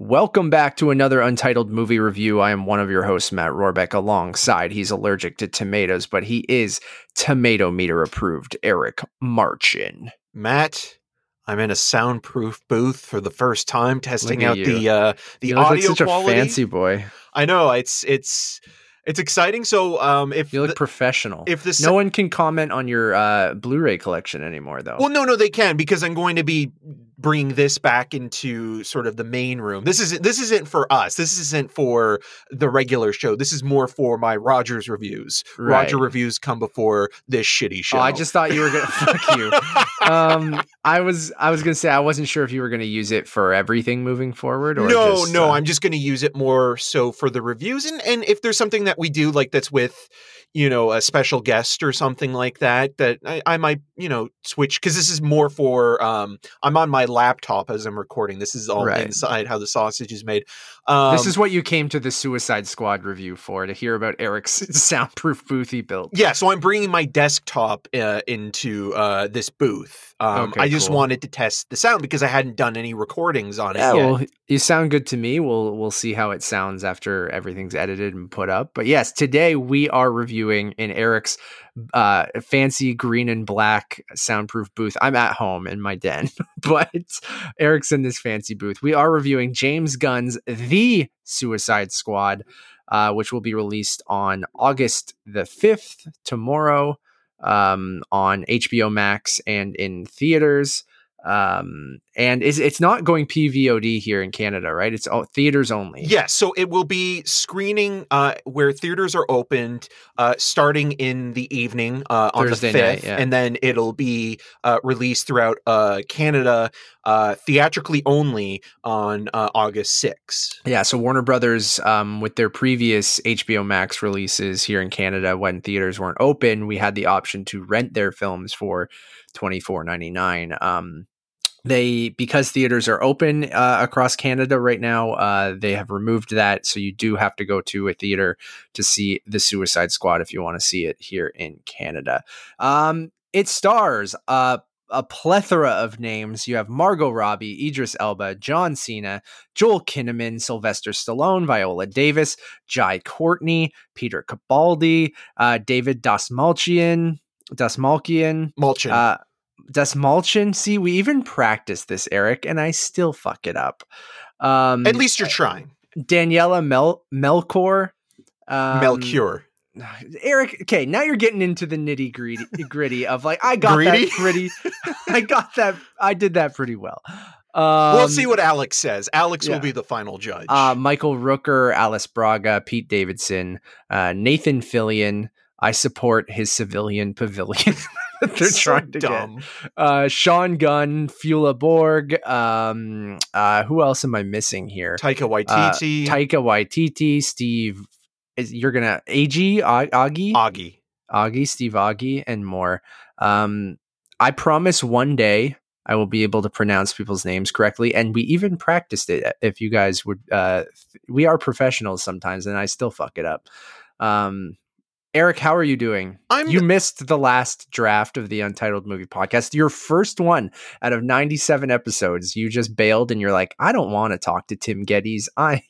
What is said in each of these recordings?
Welcome back to another Untitled Movie Review. I am one of your hosts, Matt Rohrbeck, alongside he's allergic to tomatoes, but he is tomato meter approved, Eric Marchin. Matt, I'm in a soundproof booth for the first time, testing out you. the uh, the You look audio like such quality. a fancy boy. I know it's it's it's exciting. So um, if You look the- professional. if this no one can comment on your uh, Blu-ray collection anymore, though. well, no, no, they can because I'm going to be bringing this back into sort of the main room. This isn't this isn't for us. This isn't for the regular show. This is more for my Rogers reviews. Right. Roger reviews come before this shitty show. Oh, I just thought you were gonna fuck you. Um, I was I was gonna say I wasn't sure if you were gonna use it for everything moving forward. Or no, just, no, uh, I'm just going to use it more so for the reviews, and and if there's something that we do like that's with, you know, a special guest or something like that, that I, I might, you know, switch because this is more for. Um, I'm on my laptop as I'm recording. This is all Right. inside how the sausage is made. Um, this is what you came to the Suicide Squad review for to hear about Eric's soundproof booth he built. yeah. So I'm bringing my desktop uh, into uh, this booth. Um, Okay, I just cool. wanted to test the sound because I hadn't done any recordings on it Yeah, yet. well, you sound good to me. We'll we'll see how it sounds after everything's edited and put up. But yes, today we are reviewing in Eric's uh, fancy green and black soundproof booth. I'm at home in my den, but Eric's in this fancy booth. We are reviewing James Gunn's The Suicide Squad, uh, which will be released on August the fifth tomorrow um, on HBO Max and in theaters um and it's, it's not going pvod here in canada right it's all theaters only Yes, so it will be screening uh, where theaters are opened uh, starting in the evening uh, on Thursday the 5th, night, yeah. and then it'll be uh, released throughout uh, Canada uh, theatrically only on uh, August 6th. yeah so warner brothers um with their previous hbo max releases here in canada when theaters weren't open we had the option to rent their films for 24.99 um they because theaters are open uh, across canada right now uh, they have removed that so you do have to go to a theater to see the suicide squad if you want to see it here in canada um, it stars uh, a plethora of names. You have Margot Robbie, Idris Elba, John Cena, Joel Kinnaman, Sylvester Stallone, Viola Davis, Jai Courtney, Peter Capaldi, uh, David Dasmalchian, Dasmalkian, Mulchin. Uh, Dasmalchian. See, we even practiced this, Eric, and I still fuck it up. Um, At least you're trying. Daniela Mel Melchor. Um, Melchior. Eric, okay, now you're getting into the nitty gritty gritty of like I got Greedy? that pretty, I got that, I did that pretty well. Um, we'll see what Alex says. Alex yeah. will be the final judge. uh, Michael Rooker, Alice Braga, Pete Davidson, uh, Nathan Fillion. I support his civilian pavilion. They're trying to get uh, Sean Gunn, Flula Borg. Um, uh, who else am I missing here? Taika Uh, Waititi. Taika Waititi, Steve. Is you're gonna Ag Augie Augie. Augie, Steve Augie, and more. Um, I promise one day I will be able to pronounce people's names correctly, and we even practiced it. If you guys would, uh, we are professionals sometimes, and I still fuck it up. Um, Eric, how are you doing? I'm You missed the last draft of the Untitled Movie Podcast, your first one out of 97 episodes. You just bailed, and you're like, I don't want to talk to Tim Gettys. I'm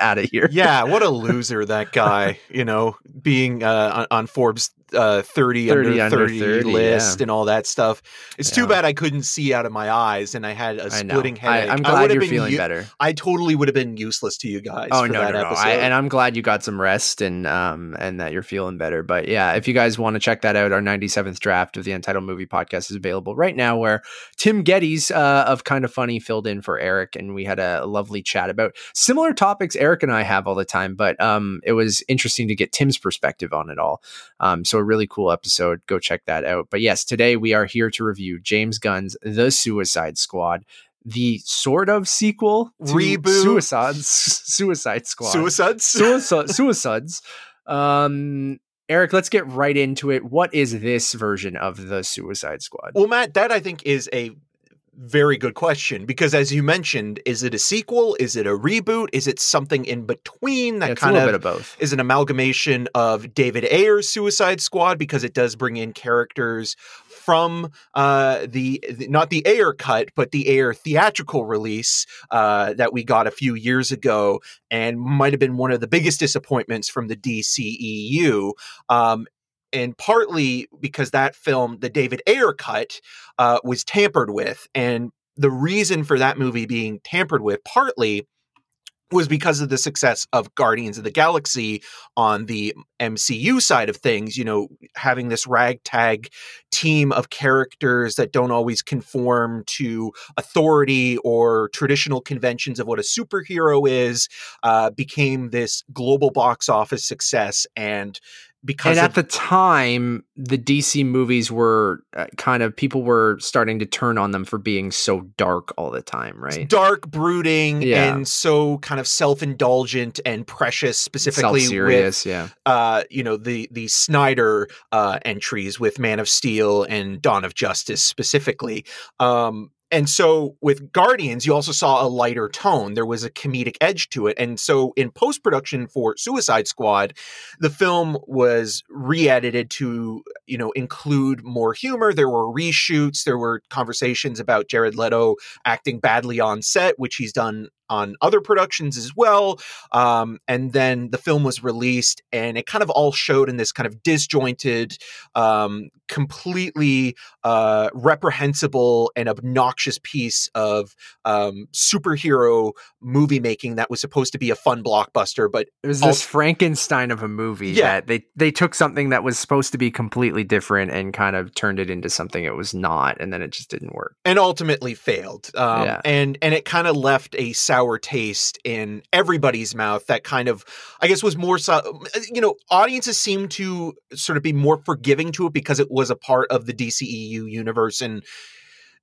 out of here. yeah, what a loser that guy, you know, being uh, on, on Forbes uh, 30, 30 under under 30, 30, list yeah. and all that stuff. It's too bad I couldn't see out of my eyes and I had a splitting I, headache. I'm glad would have you're feeling u- better. I totally would have been useless to you guys Oh no, that no, no! I, and I'm glad you got some rest and um and that you're feeling better. But yeah, if you guys want to check that out, our 97th draft of the Untitled Movie Podcast is available right now. Where Tim Gettys uh, of Kind of Funny filled in for Eric, and we had a lovely chat about similar topics Eric and I have all the time. But um, it was interesting to get Tim's perspective on it all. Um, so a really cool episode. Go check that out. But yes, today we are here to review James Gunn's The Suicide Squad. The sort of sequel to Reboot. Suicides, Suicide Squad, Suicides? Suicide, Suicides. Um, Eric, let's get right into it. What is this version of the Suicide Squad? well, Matt, that I think is a very good question because as you mentioned, is it a sequel? Is it a reboot? Is it something in between that Yeah, it's a kind of bit of both. is an amalgamation of David Ayer's Suicide Squad because it does bring in characters from uh, the, the, not the Ayer cut, but the Ayer theatrical release uh, that we got a few years ago, and might have been one of the biggest disappointments from the DCEU. Um, and partly because that film, the David Ayer cut, uh, was tampered with, and the reason for that movie being tampered with partly was because of the success of Guardians of the Galaxy on the MCU side of things, you know, having this ragtag team of characters that don't always conform to authority or traditional conventions of what a superhero is, uh, became this global box office success. And because and at the time the dc movies were uh, kind of people were starting to turn on them for being so dark all the time right dark brooding Yeah. and so kind of self-indulgent and precious specifically with serious yeah uh, you know the the Snyder uh, entries with Man of Steel and Dawn of Justice specifically. Um, and so with Guardians, you also saw a lighter tone. There was a comedic edge to it. And so in post production for Suicide Squad, the film was re edited to, you know, include more humor. There were reshoots. There were conversations about Jared Leto acting badly on set, which he's done on other productions as well. Um, and then the film was released, and it kind of all showed in this kind of disjointed, um, completely uh, reprehensible and obnoxious piece of um, superhero movie making that was supposed to be a fun blockbuster, but it was Al- this frankenstein of a movie Yeah. that they they took something that was supposed to be completely different and kind of turned it into something it was not and then it just didn't work and ultimately failed. Um, Yeah. And and it kind of left a sour taste in everybody's mouth. That kind of, I guess, was more so. You know, audiences seem to sort of be more forgiving to it because it was a part of the DCEU universe, and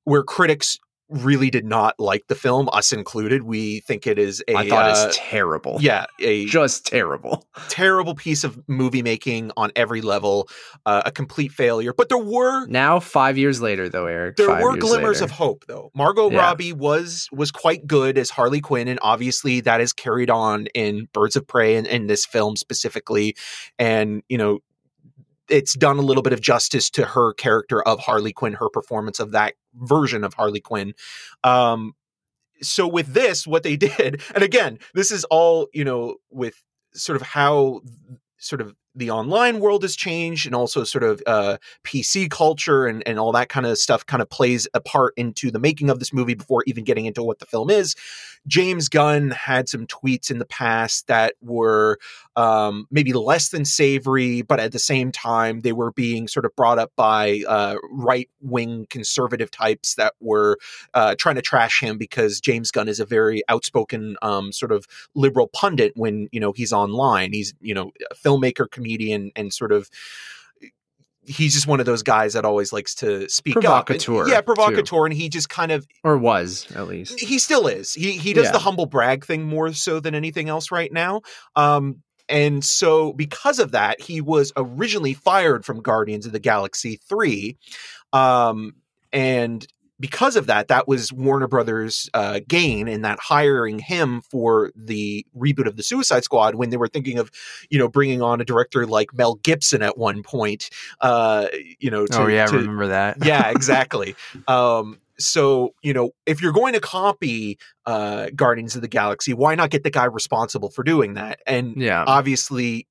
where critics really did not like the film, us included. We think it is a i thought uh, it's terrible yeah a just terrible terrible piece of movie making on every level, uh, a complete failure. But there were now five years later though eric there were glimmers later. of hope though margot Yeah. robbie was was quite good as harley quinn and obviously that is carried on in birds of prey and in this film specifically and you know it's done a little bit of justice to her character of harley quinn her performance of that version of harley quinn. Um so with this what they did and again this is all you know with sort of how sort of the online world has changed and also sort of uh, PC culture and, and all that kind of stuff kind of plays a part into the making of this movie before even getting into what the film is. James Gunn had some tweets in the past that were um, maybe less than savory, but at the same time, they were being sort of brought up by uh, right wing conservative types that were uh, trying to trash him because James Gunn is a very outspoken um, sort of liberal pundit when you know he's online. He's you know a filmmaker, comedian, and sort of he's just one of those guys that always likes to speak up. Provocateur, And- yeah, too. provocateur, and he just kind of or was at least he still is. He he does Yeah. the humble brag thing more so than anything else right now. Um, and so because of that, he was originally fired from Guardians of the Galaxy three, um, and because of that, that was Warner Brothers' uh, gain in that hiring him for the reboot of the Suicide Squad when they were thinking of, you know, bringing on a director like Mel Gibson at one point. Uh, you know, to, oh yeah to, i remember that yeah, exactly. um, so you know, if you're going to copy uh, Guardians of the Galaxy, why not get the guy responsible for doing that? And yeah obviously,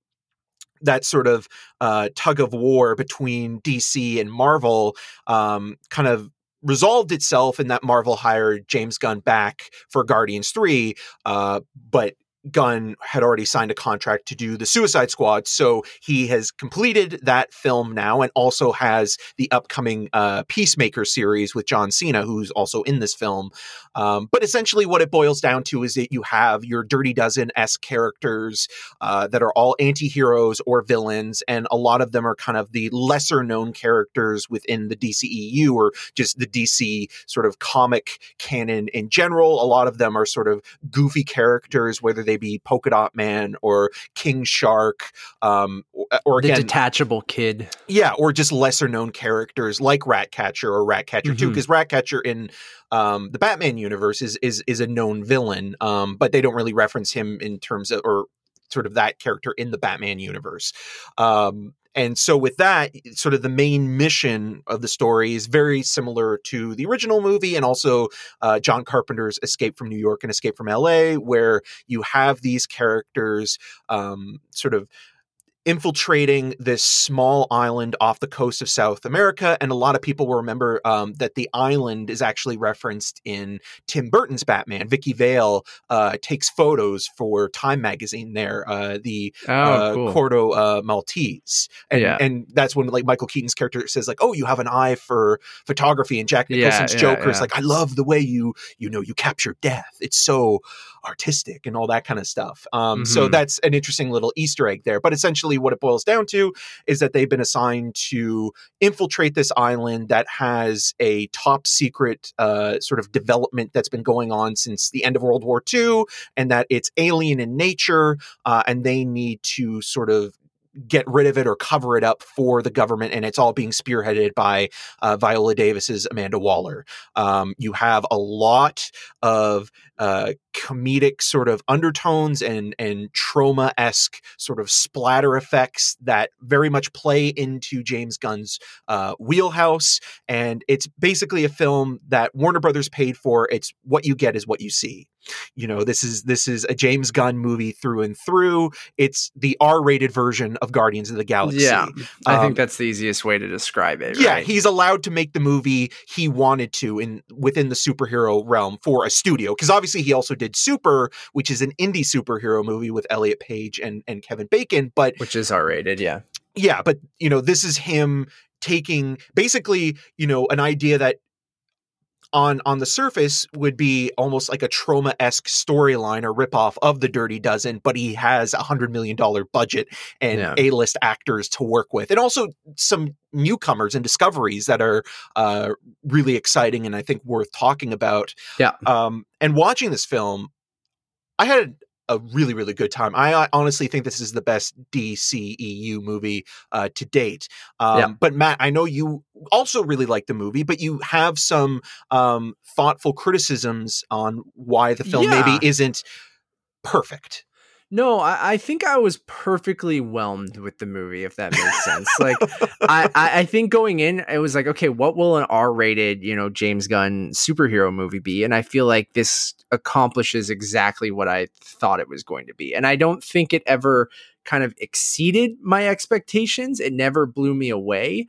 that sort of uh, tug of war between DC and Marvel um, kind of resolved itself in that Marvel hired James Gunn back for Guardians 3, uh, but Gunn had already signed a contract to do the Suicide Squad, so he has completed that film now, and also has the upcoming uh, Peacemaker series with John Cena, who's also in this film. Um, but essentially, what it boils down to is that you have your Dirty Dozen s characters uh, that are all anti-heroes or villains, and a lot of them are kind of the lesser known characters within the DCEU or just the DC sort of comic canon in general. A lot of them are sort of goofy characters, whether they be Polka Dot Man or King Shark, um, or, or the again, detachable kid yeah, or just lesser known characters like Ratcatcher or Ratcatcher 2, Mhm. because Ratcatcher in um, the Batman universe is is is a known villain, um, but they don't really reference him in terms of or sort of that character in the Batman universe. Um, and so with that, sort of the main mission of the story is very similar to the original movie, and also uh, John Carpenter's Escape from New York and Escape from L.A., where you have these characters um, sort of infiltrating this small island off the coast of South America. And a lot of people will remember um, that the island is actually referenced in Tim Burton's Batman. Vicki Vale uh, takes photos for Time magazine there, uh, the Oh, uh, cool. Corto uh, Maltese. And, Yeah. and that's when like Michael Keaton's character says like, oh, you have an eye for photography. And Jack Nicholson's yeah, Joker is like, I love the way you, you know, you capture death. It's so artistic and all that kind of stuff. Um, So Mhm. that's an interesting little Easter egg there. But essentially, what it boils down to is that they've been assigned to infiltrate this island that has a top secret uh, sort of development that's been going on since the end of World War II, and that it's alien in nature, uh, and they need to sort of get rid of it or cover it up for the government and it's all being spearheaded by uh, viola davis's amanda waller um, you have a lot of uh, comedic sort of undertones and and Troma esque sort of splatter effects that very much play into James Gunn's uh, wheelhouse. And it's basically a film that Warner Brothers paid for. It's what you get is what you see. You know, this is this is a James Gunn movie through and through. It's the R rated version of Guardians of the Galaxy. Yeah, I Um, think that's the easiest way to describe it. yeah, right? he's allowed to make the movie he wanted to in within the superhero realm for a studio. Because obviously he also did Super, which is an indie superhero movie with Elliot Page and and Kevin Bacon. But which is R rated. Yeah, yeah, but you know, this is him taking basically, you know, an idea that on on the surface would be almost like a Troma esque storyline or ripoff of the Dirty Dozen, but he has a hundred million dollar budget and Yeah. A list actors to work with, and also some newcomers and discoveries that are uh, really exciting and I think worth talking about. Yeah. Um, and watching this film, I had a really really good time. I uh, honestly think this is the best DCEU movie uh, to date. Um, Yeah. But Matt, I know you also really like the movie, but you have some um, thoughtful criticisms on why the film Yeah. maybe isn't perfect. No, I, I think I was perfectly whelmed with the movie, if that makes sense. Like, I, I I think going in, it was like, okay, what will an R-rated, you know, James Gunn superhero movie be? And I feel like this accomplishes exactly what I thought it was going to be. And I don't think it ever kind of exceeded my expectations. It never blew me away,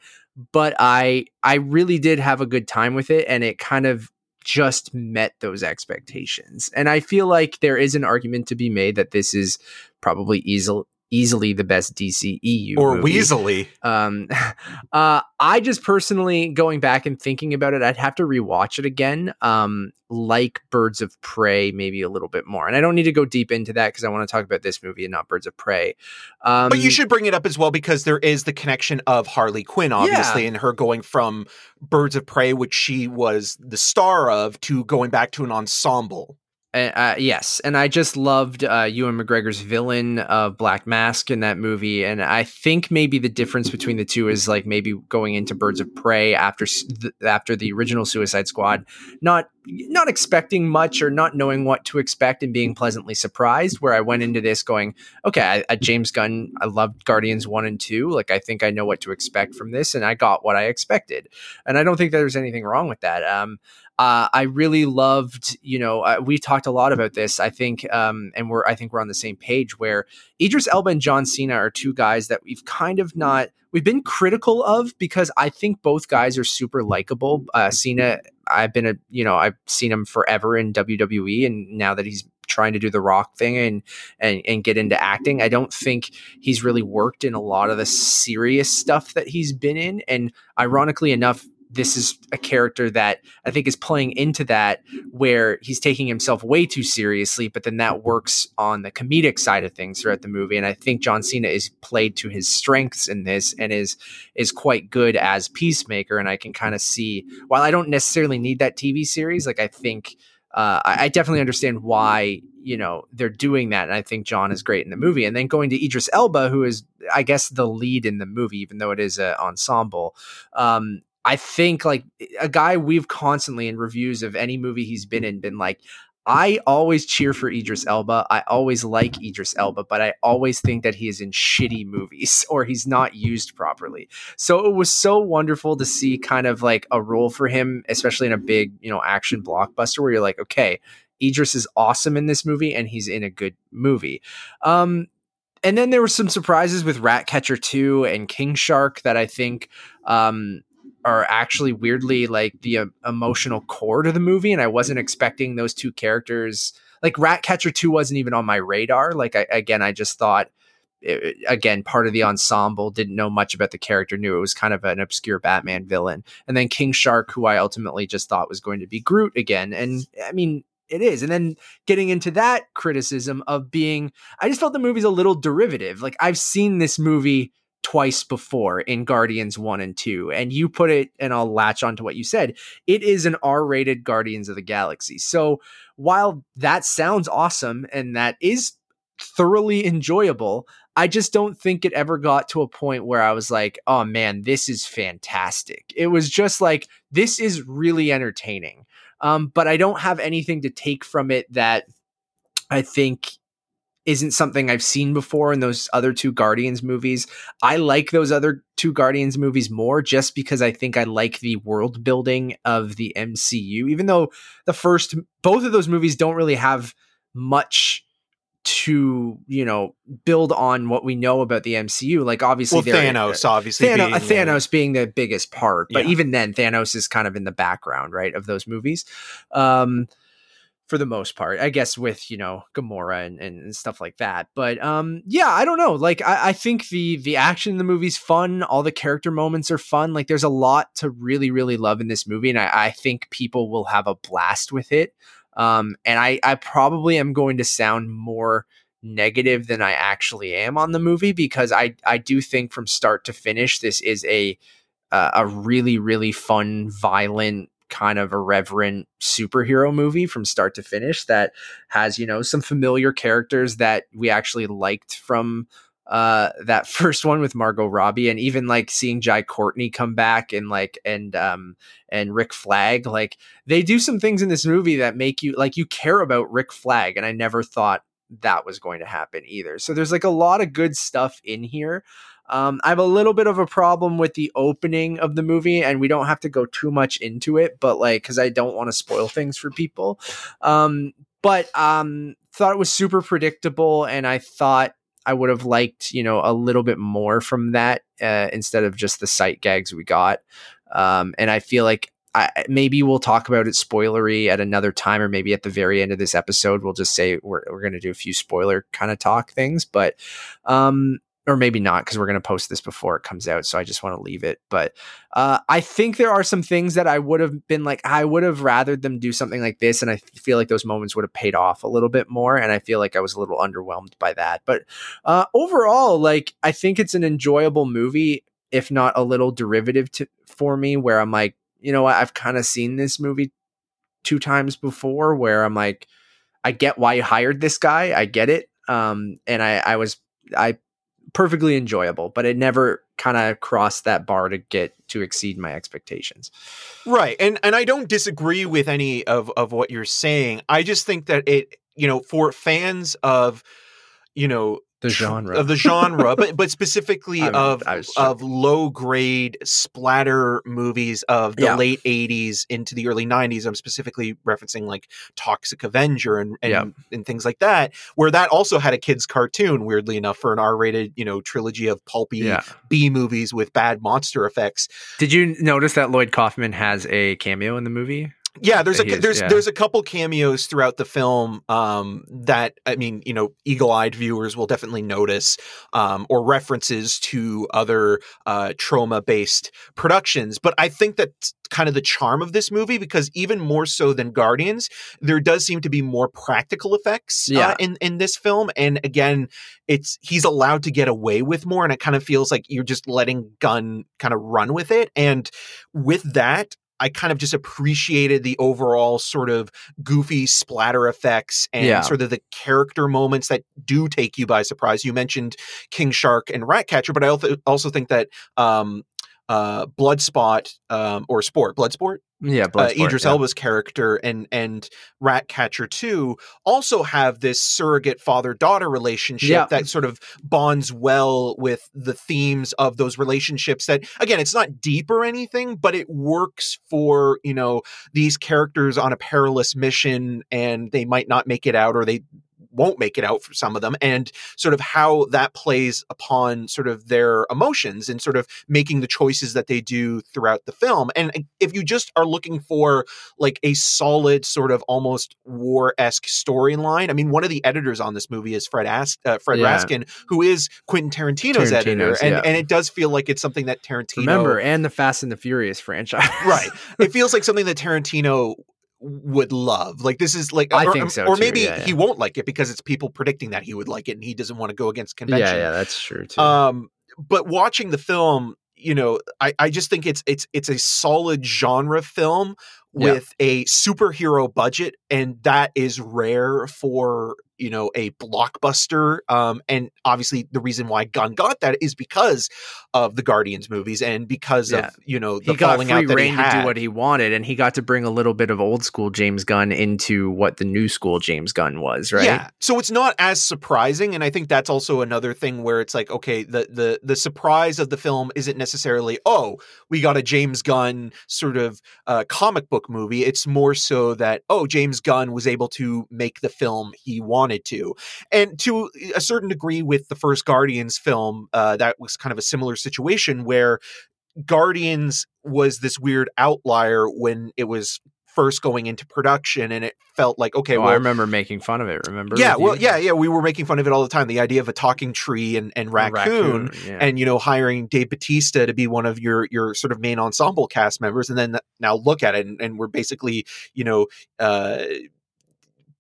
but I I really did have a good time with it, and it kind of just met those expectations. And I feel like there is an argument to be made that this is probably easily easily the best DCEU or movie. Weasley. Um, uh, I just personally going back and thinking about it, I'd have to rewatch it again. Um, like Birds of Prey, maybe a little bit more. And I don't need to go deep into that because I want to talk about this movie and not Birds of Prey. Um, But you should bring it up as well because there is the connection of Harley Quinn, obviously, and her going from Birds of Prey, which she was the star of, to going back to an ensemble. Uh, yes, and I just loved uh, Ewan McGregor's villain of Black Mask in that movie, and I think maybe the difference between the two is like maybe going into Birds of Prey after th- after the original Suicide Squad, not not expecting much or not knowing what to expect and being pleasantly surprised. Where I went into this going, okay, I, I, James Gunn, I loved Guardians one and two, like I think I know what to expect from this, and I got what I expected, and I don't think there's anything wrong with that. Um, uh, I really loved, you know, uh, we talked a lot about this. I think, um, and we're, I think we're on the same page where Idris Elba and John Cena are two guys that we've kind of not, we've been critical of because I think both guys are super likable. Uh, Cena, I've been a, you know, I've seen him forever in WWE, and now that he's trying to do the rock thing and and and get into acting, I don't think he's really worked in a lot of the serious stuff that he's been in. And ironically enough, this is a character that I think is playing into that where he's taking himself way too seriously, but then that works on the comedic side of things throughout the movie. And I think John Cena is played to his strengths in this and is is quite good as Peacemaker. And I can kind of see while I don't necessarily need that TV series, like I think uh, I, I definitely understand why you know they're doing that, and I think John is great in the movie. And then going to Idris Elba, who is I guess the lead in the movie, even though it is an ensemble. Um, I think like a guy we've constantly in reviews of any movie he's been in been like, I always cheer for Idris Elba. I always like Idris Elba, but I always think that he is in shitty movies or he's not used properly. So it was so wonderful to see kind of like a role for him, especially in a big, you know, action blockbuster where you're like, okay, Idris is awesome in this movie and he's in a good movie. Um, and then there were some surprises with Ratcatcher 2 and King Shark that I think um, are actually weirdly like the uh, emotional core to the movie. And I wasn't mm-hmm. expecting those two characters. Like Ratcatcher 2 wasn't even on my radar. Like, I, again, I just thought, it, again, part of the ensemble, didn't know much about the character, knew it was kind of an obscure Batman villain. And then King Shark, who I ultimately just thought was going to be Groot again. And I mean, it is. And then getting into that criticism of being, I just felt the movie's a little derivative. Like I've seen this movie twice before in Guardians 1 and 2 and you put it and I'll latch onto what you said it is an R-rated Guardians of the Galaxy. So while that sounds awesome and that is thoroughly enjoyable I just don't think it ever got to a point where I was like oh man this is fantastic. It was just like this is really entertaining. Um, but I don't have anything to take from it that I think isn't something I've seen before in those other two Guardians movies. I like those other two Guardians movies more just because I think I like the world building of the MCU, even though the first, both of those movies don't really have much to you know build on what we know about the MCU. Like obviously, well, Thanos, uh, obviously, Thanos, being, Thanos being the biggest part, but yeah. even then, Thanos is kind of in the background, right, of those movies. Um, for the most part, I guess with you know Gamora and, and, stuff like that. But um, yeah, I don't know. Like I, I think the the action in the movie's fun. All the character moments are fun. Like there's a lot to really really love in this movie, and I, I think people will have a blast with it. Um, and I I probably am going to sound more negative than I actually am on the movie because I I do think from start to finish this is a uh, a really really fun violent kind of irreverent superhero movie from start to finish that has, you know, some familiar characters that we actually liked from uh that first one with Margot Robbie and even like seeing Jai Courtney come back and like and um and Rick Flag like they do some things in this movie that make you like you care about Rick Flag and I never thought that was going to happen either. So there's like a lot of good stuff in here. Um, I have a little bit of a problem with the opening of the movie, and we don't have to go too much into it, but like, because I don't want to spoil things for people. Um, but um, thought it was super predictable, and I thought I would have liked, you know, a little bit more from that uh, instead of just the sight gags we got. Um, and I feel like I, maybe we'll talk about it spoilery at another time, or maybe at the very end of this episode, we'll just say we're, we're going to do a few spoiler kind of talk things. But um, or maybe not because we're going to post this before it comes out so i just want to leave it but uh, i think there are some things that i would have been like i would have rather them do something like this and i feel like those moments would have paid off a little bit more and i feel like i was a little underwhelmed by that but uh, overall like i think it's an enjoyable movie if not a little derivative to for me where i'm like you know what? I've kind of seen this movie two times before where i'm like i get why you hired this guy i get it um, and I, I was I perfectly enjoyable, but it never kind of crossed that bar to get to exceed my expectations. Right. And and I don't disagree with any of of what you're saying. I just think that it, you know, for fans of you know the genre of the genre, but but specifically I mean, of of low grade splatter movies of the yeah. late '80s into the early '90s. I'm specifically referencing like Toxic Avenger and and, yeah. and things like that, where that also had a kids cartoon. Weirdly enough, for an R-rated you know trilogy of pulpy yeah. B movies with bad monster effects. Did you notice that Lloyd Kaufman has a cameo in the movie? Yeah, there's a is, there's yeah. there's a couple cameos throughout the film um, that I mean, you know, eagle-eyed viewers will definitely notice, um, or references to other uh, Troma-based productions. But I think that's kind of the charm of this movie because even more so than Guardians, there does seem to be more practical effects uh, yeah. uh, in in this film. And again, it's he's allowed to get away with more, and it kind of feels like you're just letting Gunn kind of run with it. And with that, I kind of just appreciated the overall sort of goofy splatter effects and yeah. sort of the character moments that do take you by surprise. You mentioned King Shark and Ratcatcher, but I also also think that um, uh, Bloodspot um, or Sport, Bloodsport, Yeah, uh, Bloodsport, Idris yeah. Elba's character and and Ratcatcher 2 also have this surrogate father daughter relationship Yeah. that sort of bonds well with the themes of those relationships that again it's not deep or anything but it works for you know these characters on a perilous mission and they might not make it out or they won't make it out for some of them and sort of how that plays upon sort of their emotions and sort of making the choices that they do throughout the film and if you just are looking for like a solid sort of almost war-esque storyline i mean one of the editors on this movie is fred As- uh, fred Yeah. raskin who is quentin tarantino's, editor Tarantino's, and, yeah. and it does feel like it's something that tarantino Remember, and the Fast and the Furious franchise. right it feels like something that tarantino would love like this is like I or, think so, or too. maybe Yeah, yeah. he won't like it because it's people predicting that he would like it and he doesn't want to go against convention yeah, yeah, that's true too. um but watching the film you know i i just think it's it's it's a solid genre film Yeah. with a superhero budget and that is rare for you know a blockbuster um and obviously the reason why gunn got that is because of the guardians movies and because Yeah. of you know the he got free out that he reign to do what he wanted, and he got to bring a little bit of old school James Gunn into what the new school James Gunn was, right? Yeah. So it's not as surprising, and I think that's also another thing where it's like, okay, the the the surprise of the film isn't necessarily, oh, we got a James Gunn sort of uh, comic book movie. It's more so that, oh, James Gunn was able to make the film he wanted to, and to a certain degree with the first Guardians film, uh, that was kind of a similar situation where Guardians was this weird outlier when it was first going into production and it felt like okay Oh, well I remember making fun of it. Remember? yeah, well, yeah, yeah. We were making fun of it all the time. The idea of a talking tree and, and A raccoon, yeah. and you know, hiring Dave Batista to be one of your your sort of main ensemble cast members, and then now look at it, and, and we're basically, you know, uh,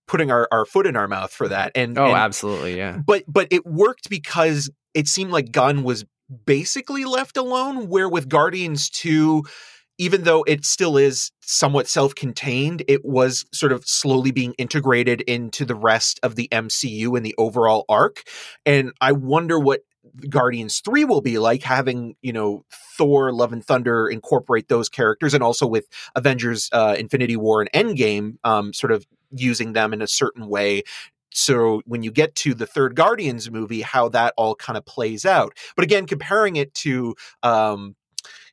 putting our, our foot in our mouth for that. And oh, and- absolutely, yeah. but but it worked because it seemed like Gunn was basically left alone. Where with Guardians two, even though it still is somewhat self-contained, it was sort of slowly being integrated into the rest of the MCU and the overall arc. And I wonder what Guardians 3 will be like having, you know, Thor, Love and Thunder incorporate those characters and also with Avengers uh, Infinity War and Endgame um, sort of using them in a certain way so when you get to the third guardians movie how that all kind of plays out but again comparing it to um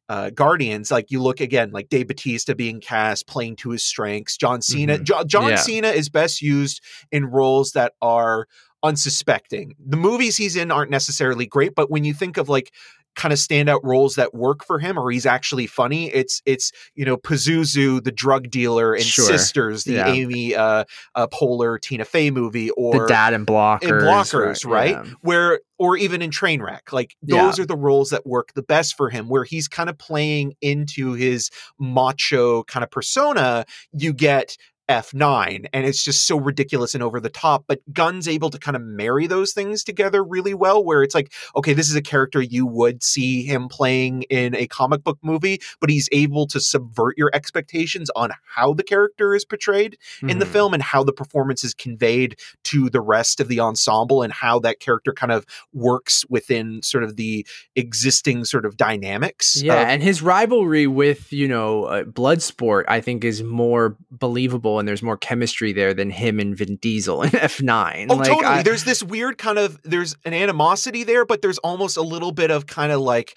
uh, Guardians, like you look again, like Dave Batista being cast, playing to his strengths. John Cena, Mhm. Jo- John Yeah. Cena is best used in roles that are unsuspecting. The movies he's in aren't necessarily great, but when you think of like kind of standout roles that work for him, or he's actually funny, it's it's you know Pazuzu, the drug dealer, and Sure. Sisters, the Yeah. Amy uh, uh, Poehler, Tina Fey movie, or the dad and blockers, in blockers, right? yeah. Where or even in Trainwreck, like Yeah. those are the roles that work the best for him. Where he's kind of playing into his macho kind of persona, you get F9, and it's just so ridiculous and over the top. But Gunn's able to kind of marry those things together really well. Where it's like, okay, this is a character you would see him playing in a comic book movie, but he's able to subvert your expectations on how the character is portrayed in the Mhm. film and how the performance is conveyed to the rest of the ensemble and how that character kind of works within sort of the existing sort of dynamics. Yeah, of- and his rivalry with you know uh, Bloodsport, I think, is more believable, and there's more chemistry there than him and Vin Diesel in F nine. Oh, like, totally. I- there's this weird kind of there's an animosity there, but there's almost a little bit of kind of like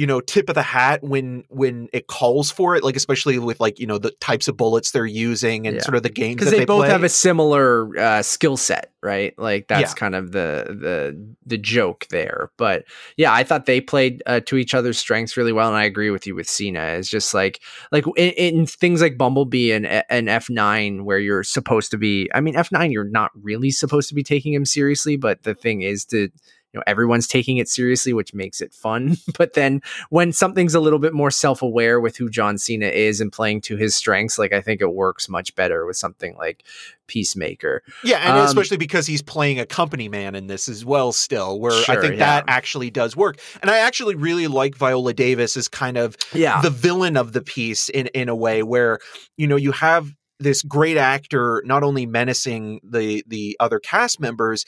you know tip of the hat when when it calls for it like especially with like you know the types of bullets they're using and Yeah. sort of the games because that they, both play. have a similar uh, skill set, right? Like that's Yeah. kind of the the the joke there. But yeah, I thought they played uh, to each other's strengths really well, and I agree with you with Cena. It's just like like in, in things like Bumblebee and and F nine where you're supposed to be. I mean, F nine you're not really supposed to be taking him seriously, but the thing is to you know everyone's taking it seriously which makes it fun but then when something's a little bit more self-aware with who john cena is and playing to his strengths like i think it works much better with something like peacemaker Yeah, and Um, especially because he's playing a company man in this as well, still, where I think yeah. that actually does work. And I actually really like Viola Davis as kind of yeah the villain of the piece in in a way where you know you have this great actor not only menacing the the other cast members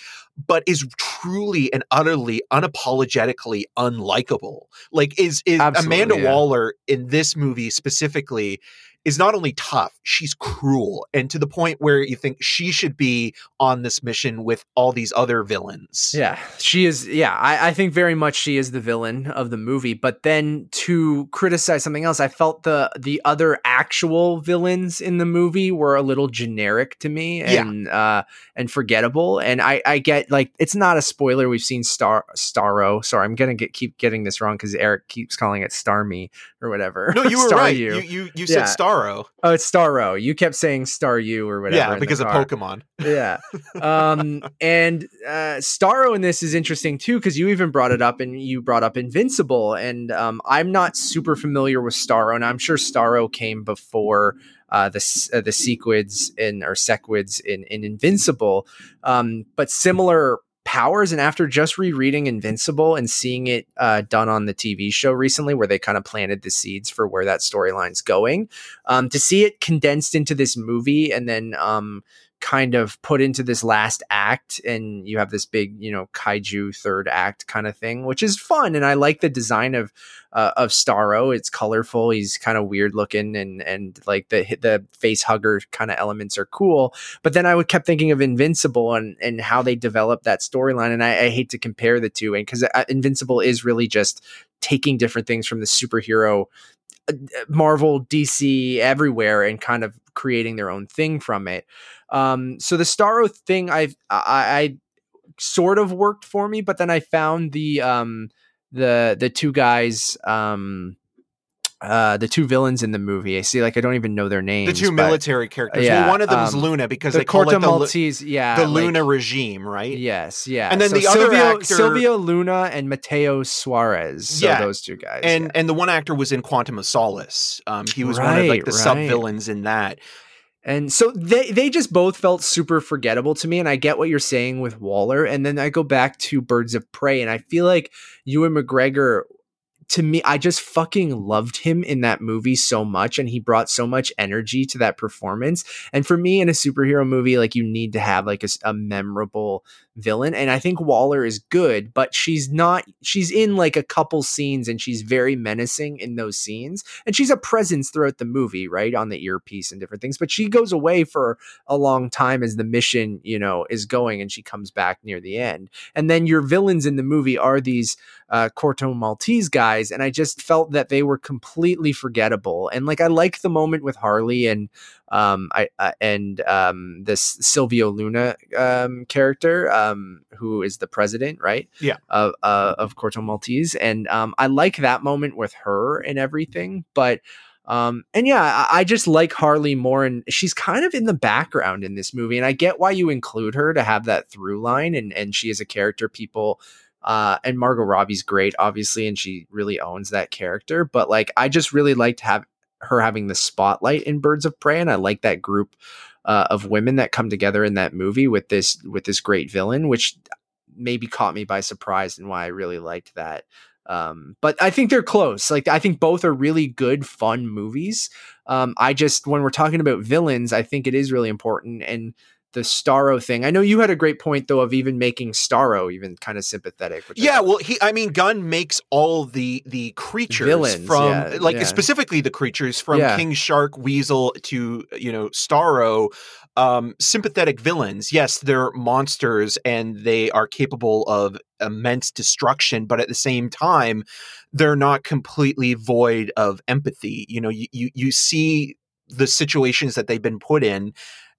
but is truly and utterly unapologetically unlikable like is is Absolutely, amanda yeah. waller in this movie specifically is not only tough she's cruel and to the point where you think she should be on this mission with all these other villains Yeah, she is. Yeah, I, I think very much she is the villain of the movie. But then to criticize something else, I felt the the other actual villains in the movie were a little generic to me Yeah. and uh, and forgettable. And I I get like it's not a spoiler. We've seen Star Starro. Sorry, I'm gonna get keep getting this wrong because Eric keeps calling it Star Me or whatever. no you were Star right You. you you, you said Yeah. Starro Oh, it's Starro. You kept saying Star You or whatever. yeah because of pokemon yeah um and uh starro in this is interesting too because you even brought it up and you brought up invincible and um i'm not super familiar with starro and i'm sure starro came before uh, the uh, the sequids in or sequids in in Invincible, um, but similar powers. And after just rereading Invincible and seeing it uh, done on the TV show recently, where they kind of planted the seeds for where that storyline's going, um, to see it condensed into this movie and then um, kind of put into this last act and you have this big you know kaiju third act kind of thing which is fun and i like the design of uh, of starro it's colorful he's kind of weird looking and and like the the face hugger kind of elements are cool but then i would kept thinking of invincible and and how they developed that storyline and I, I hate to compare the two and because invincible is really just taking different things from the superhero uh, Marvel, DC, everywhere, and kind of creating their own thing from it. Um, so the Starro thing, I've I, I sort of worked for me, but then I found the um the the two guys um uh the two villains in the movie. I see like I don't even know their names. the two but military characters yeah, well one of them is um, luna because the they call Corto it the, Maltese, yeah, the like- luna regime right Yes, yeah. And then So the other Silvio, actor- Silvio Luna and Mateo Suarez. So Yeah, those two guys. and yeah. and the one actor was in quantum of solace um he was one of like the right. sub villains in that And so they they just both felt super forgettable to me. And I get what you're saying with Waller. And then I go back to Birds of Prey, and I feel like Ewan McGregor. To me, I just fucking loved him in that movie so much, and he brought so much energy to that performance. And for me, in a superhero movie, like you need to have like a memorable villain. And I think Waller is good, but she's not. She's in like a couple scenes, and she's very menacing in those scenes and she's a presence throughout the movie, right, on the earpiece and different things. But she goes away for a long time as the mission, you know, is going, and she comes back near the end. And then your villains in the movie are these uh, Corto Maltese guys, and I just felt that they were completely forgettable. And like I like the moment with Harley and um I uh, and um this Silvio Luna um character um who is the president, right? Yeah. Of uh, of Corto Maltese, and um I like that moment with her and everything, but. Um, and yeah, I, I just like Harley more, and she's kind of in the background in this movie. And I get why you include her to have that through line, and and she is a character people uh, and Margot Robbie's great, obviously, and she really owns that character. But like, I just really liked have her having the spotlight in Birds of Prey, and I like that group uh, of women that come together in that movie with this with this great villain, which maybe caught me by surprise and why I really liked that. Um, but I think they're close. Like, I think both are really good, fun movies. Um, I just when we're talking about villains, I think it is really important and the Starro thing. I know you had a great point though of even making Starro even kind of sympathetic. Which yeah well he i mean gunn makes all the the creatures Villains, from yeah, like yeah. specifically the creatures from Yeah. king shark weasel to you know starro um sympathetic villains yes they're monsters and they are capable of immense destruction but at the same time they're not completely void of empathy you know you you, you see the situations that they've been put in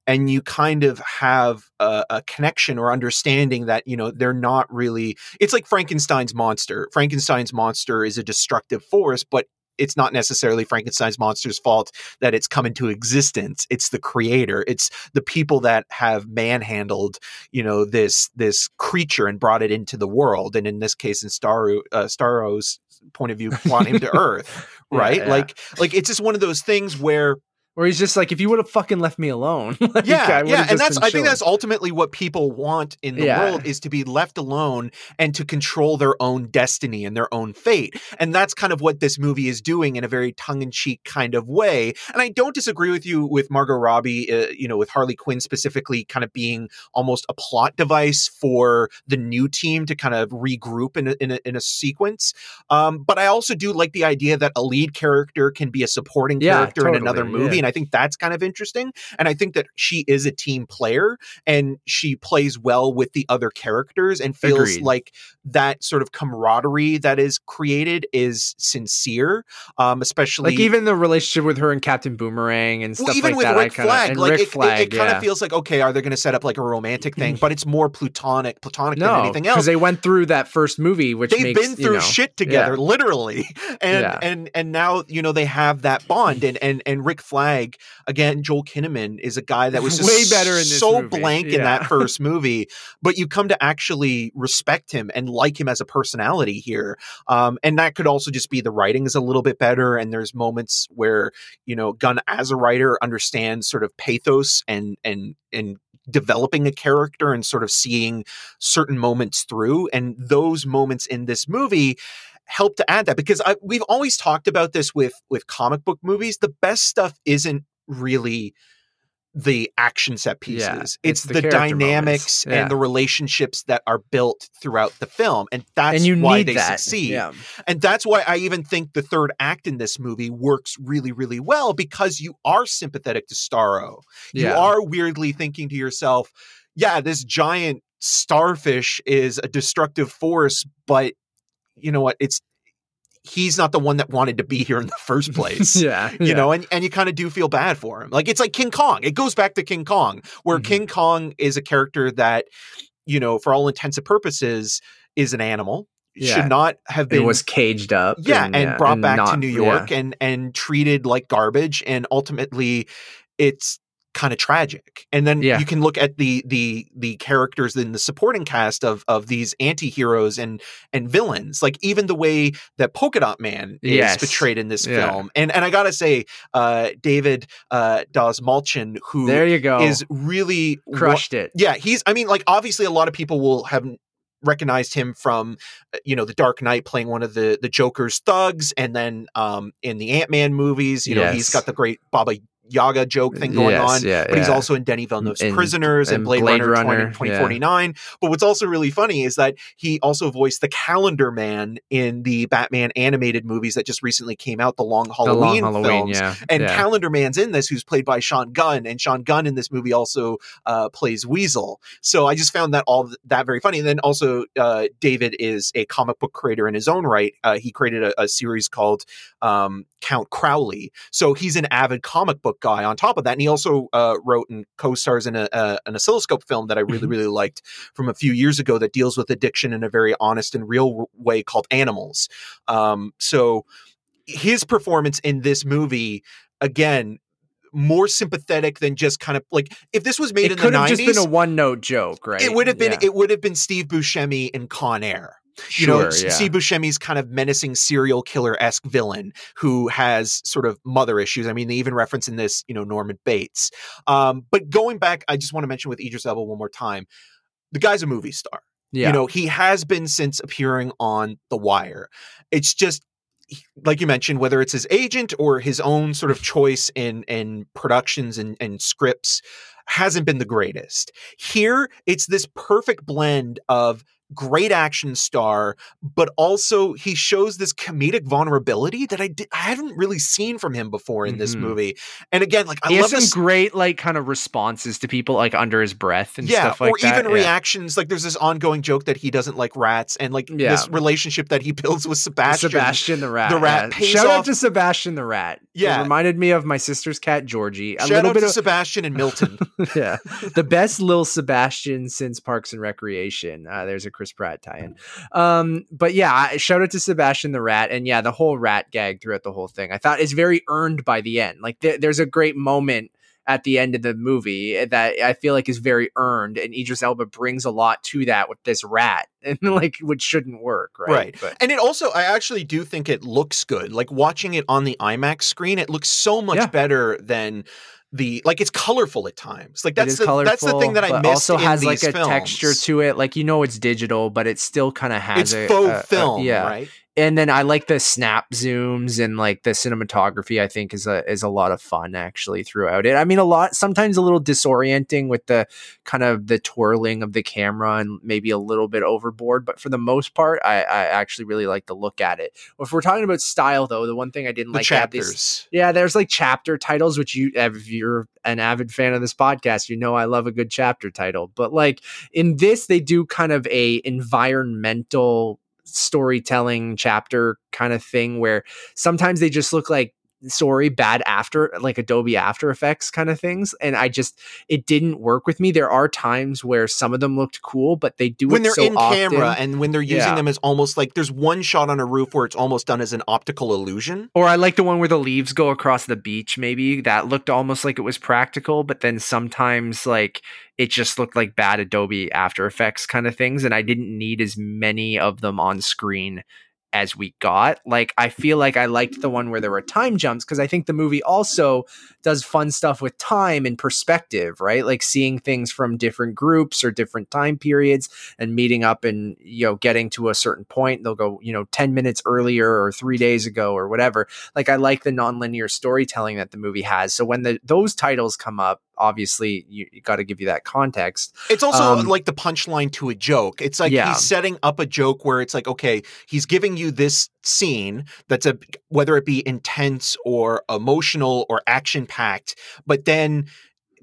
and you kind of have a, a connection or understanding that you know they're not really it's like frankenstein's monster. Frankenstein's monster is a destructive force but it's not necessarily frankenstein's monster's fault that it's come into existence. It's the creator. It's the people that have manhandled you know this this creature and brought it into the world. And in this case in Starro, uh, starro's point of view brought him to earth Yeah, right? yeah. like like it's just one of those things where Or he's just like, if you would have fucking left me alone. like, yeah, yeah, and just I think that's ultimately what people want in the Yeah. world is to be left alone and to control their own destiny and their own fate. And that's kind of what this movie is doing in a very tongue-in-cheek kind of way. And I don't disagree with you with Margot Robbie, uh, you know, with Harley Quinn specifically kind of being almost a plot device for the new team to kind of regroup in a, in a, in a sequence. Um, but I also do like the idea that a lead character can be a supporting Yeah, character in another movie, yeah. And I think that's kind of interesting. And I think that she is a team player and she plays well with the other characters and feels Agreed. like that sort of camaraderie that is created is sincere. Um, especially like even the relationship with her and Captain Boomerang and stuff well, even like with that. Rick kinda, Flag, like Rick it, Flag, it, kind yeah. of feels like okay, are they going to set up like a romantic thing? But it's more plutonic, platonic than anything else because they went through that first movie, which They've makes, been you through know, shit together, literally, and Yeah. and and now you know they have that bond, and and and Rick Flag again, Joel Kinnaman is a guy that was just Way better in this so movie, blank in that first movie, but you come to actually respect him and like him as a personality here, um, and that could also just be the writing is a little bit better, and there's moments where you know Gunn as a writer understands sort of pathos and and and developing a character and sort of seeing certain moments through and those moments in this movie help to add that because I, we've always talked about this with with comic book movies the best stuff isn't really the action set pieces Yeah, it's, it's the the, dynamics. Yeah. and the relationships that are built throughout the film and that's and you why they that. succeed Yeah. and that's why I even think the third act in this movie works really, really well because you are sympathetic to Starro. You are weirdly thinking to yourself, yeah, this giant starfish is a destructive force, but you know what? It's he's not the one that wanted to be here in the first place. yeah, You yeah. know, and, and you kind of do feel bad for him. Like it's like King Kong. It goes back to King Kong, where Mhm. King Kong is a character that, you know, for all intents and purposes, is an animal. Yeah. Should not have been it was caged up. yeah, and, brought back to not- New yeah. York and and treated like garbage, and ultimately, it's kind of tragic. And then Yeah. you can look at the the the characters in the supporting cast of of these anti-heroes and and villains. Like even the way that Polka Dot Man is Yes. portrayed in this Yeah. film. And and I gotta say, uh, David uh, who There you go. is really wa- crushed it. yeah, he's. I mean, like obviously, a lot of people will have recognized him from, uh, you know, The Dark Knight, playing one of the the Joker's thugs, and then um in the Ant Man movies, you know, he's got the great Baba Yaga joke thing going Yes, on. yeah, But he's also in Denis Villeneuve's And- Prisoners and, and Blade, Blade Runner, 20, Runner, yeah. 2049. But what's also really funny is that he also voiced the Calendar Man in the Batman animated movies that just recently came out, the Long the Halloween, long Halloween, films. yeah, And yeah. Calendar Man's in this, who's played by Sean Gunn, and Sean Gunn in this movie also uh, plays Weasel. So I just found that all that very funny. And then also, uh, David is a comic book creator in his own right. Uh, he created a, a series called um, Count Crowley. So he's an avid comic book guy. On top of that, and he also uh, wrote and co-stars in a, a, an Oscilloscope film that I really Mhm. really liked from a few years ago that deals with addiction in a very honest and real way called Animals. Um, so his performance in this movie again more sympathetic than just kind of like if this was made it in the could have 90s just been a one note joke, right? it would have been Yeah. it would have been Steve Buscemi in Con Air. You sure, know, yeah. Steve Buscemi's kind of menacing serial killer esque villain who has sort of mother issues. I mean, they even reference in this, you know, Norman Bates. Um, but going back, I just want to mention with Idris Elba one more time, the guy's a movie star. yeah. You know, he has been since appearing on The Wire. It's just like you mentioned, whether it's his agent or his own sort of choice in in productions and, and scripts hasn't been the greatest. Here, it's this perfect blend of great action star, but also he shows this comedic vulnerability that I did, I haven't really seen from him before in this Mhm. movie. And again, like I he love has some this great like kind of responses to people like under his breath and yeah, stuff like that. or that. even yeah. reactions. Like there's this ongoing joke that he doesn't like rats, and like Yeah. this relationship that he builds with Sebastian. Sebastian the rat. the rat yeah. pays Shout off- out to Sebastian the rat. Yeah. it reminded me of my sister's cat Georgie. A Shout little out bit to of Sebastian and Milton. yeah, the best Lil Sebastian since Parks and Recreation. Uh, there's a Chris Pratt tie-in. Um, but yeah, shout out to Sebastian the rat, and yeah, the whole rat gag throughout the whole thing. I thought is very earned by the end. Like there, there's a great moment at the end of the movie eh, that I feel like is very earned, and Idris Elba brings a lot to that with this rat, and like which shouldn't work, right? Right. But, and it also, I actually do think it looks good. Like watching it on the IMAX screen, it looks so much yeah. better than the like it's colorful at times. Like that's the that's the thing that I miss. Also has like a films. texture to it. Like you know it's digital, but it still kind of has it's a, faux a, film, a, yeah. right? And then I like the snap zooms and like the cinematography. I think is a is a lot of fun actually throughout it. I mean, a lot sometimes a little disorienting with the kind of the twirling of the camera and maybe a little bit overboard, but for the most part, I, I actually really like to look at it. If we're talking about style, though, the one thing I didn't the like chapters, these, yeah, there's like chapter titles, which you if you're an avid fan of this podcast, you know I love a good chapter title, but like in this, they do kind of a environmental storytelling chapter kind of thing where sometimes they just look like sorry bad after like adobe after effects kind of things and i just it didn't work with me there are times where some of them looked cool but they do when they're so in often. camera and when they're using Yeah. them as almost like there's one shot on a roof where it's almost done as an optical illusion or i like the one where the leaves go across the beach maybe that looked almost like it was practical but then sometimes like it just looked like bad adobe after effects kind of things and i didn't need as many of them on screen as we got. Like I feel like I liked the one where there were time jumps because I think the movie also does fun stuff with time and perspective, right? Like seeing things from different groups or different time periods and meeting up and you know getting to a certain point. They'll go, you know, 10 minutes earlier or 3 days ago or whatever. Like I like the nonlinear storytelling that the movie has. So when the those titles come up, obviously you, you got to give you that context. It's also Um, like the punchline to a joke. It's like Yeah. he's setting up a joke where it's like, okay, he's giving you this scene that's a whether it be intense or emotional or action packed, but then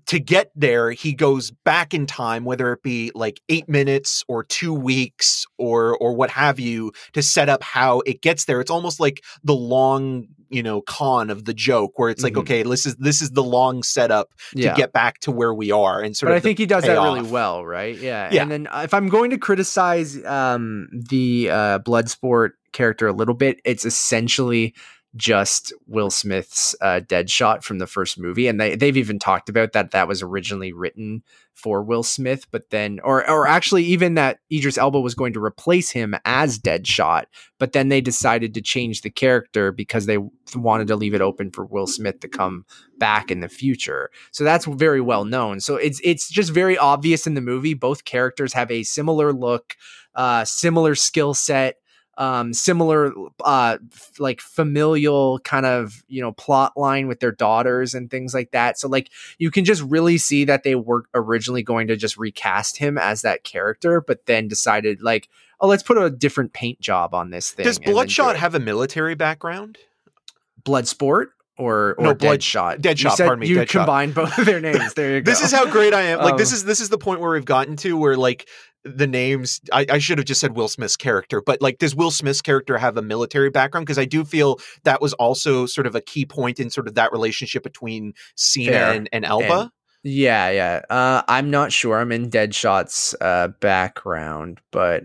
to get there, he goes back in time, whether it be like eight minutes or two weeks or or what have you, to set up how it gets there. It's almost like the long, you know, con of the joke, where it's like, Mhm. okay, this is this is the long setup to Yeah. get back to where we are, and sort but of I think he does that really well, right? Yeah. Yeah. And then uh, if I'm going to criticize um, the uh, Bloodsport character a little bit, it's essentially just Will Smith's uh, Deadshot from the first movie, and they they've even talked about that that was originally written for Will Smith, but then or or actually even that Idris Elba was going to replace him as Deadshot, but then they decided to change the character because they wanted to leave it open for Will Smith to come back in the future. So that's very well known. So it's it's just very obvious in the movie. Both characters have a similar look, uh, similar skill set, um, similar uh, f- like familial kind of you know plot line with their daughters and things like that. So like you can just really see that they were originally going to just recast him as that character, but then decided like. Oh, let's put a different paint job on this thing. Does then do Bloodshot have a military background? Bloodsport or or No, Blood- Deadshot? Pardon me, You Deadshot. combined both of their names. There you go. This is how great I am. Like this Um, is this is the point where we've gotten to where like the names I, I should have just said Will Smith's character, but like does Will Smith's character have a military background? Because I do feel that was also sort of a key point in sort of that relationship between Cena and, and Elba. And- Yeah, yeah. Uh, I'm not sure. I'm in Deadshot's uh, background, but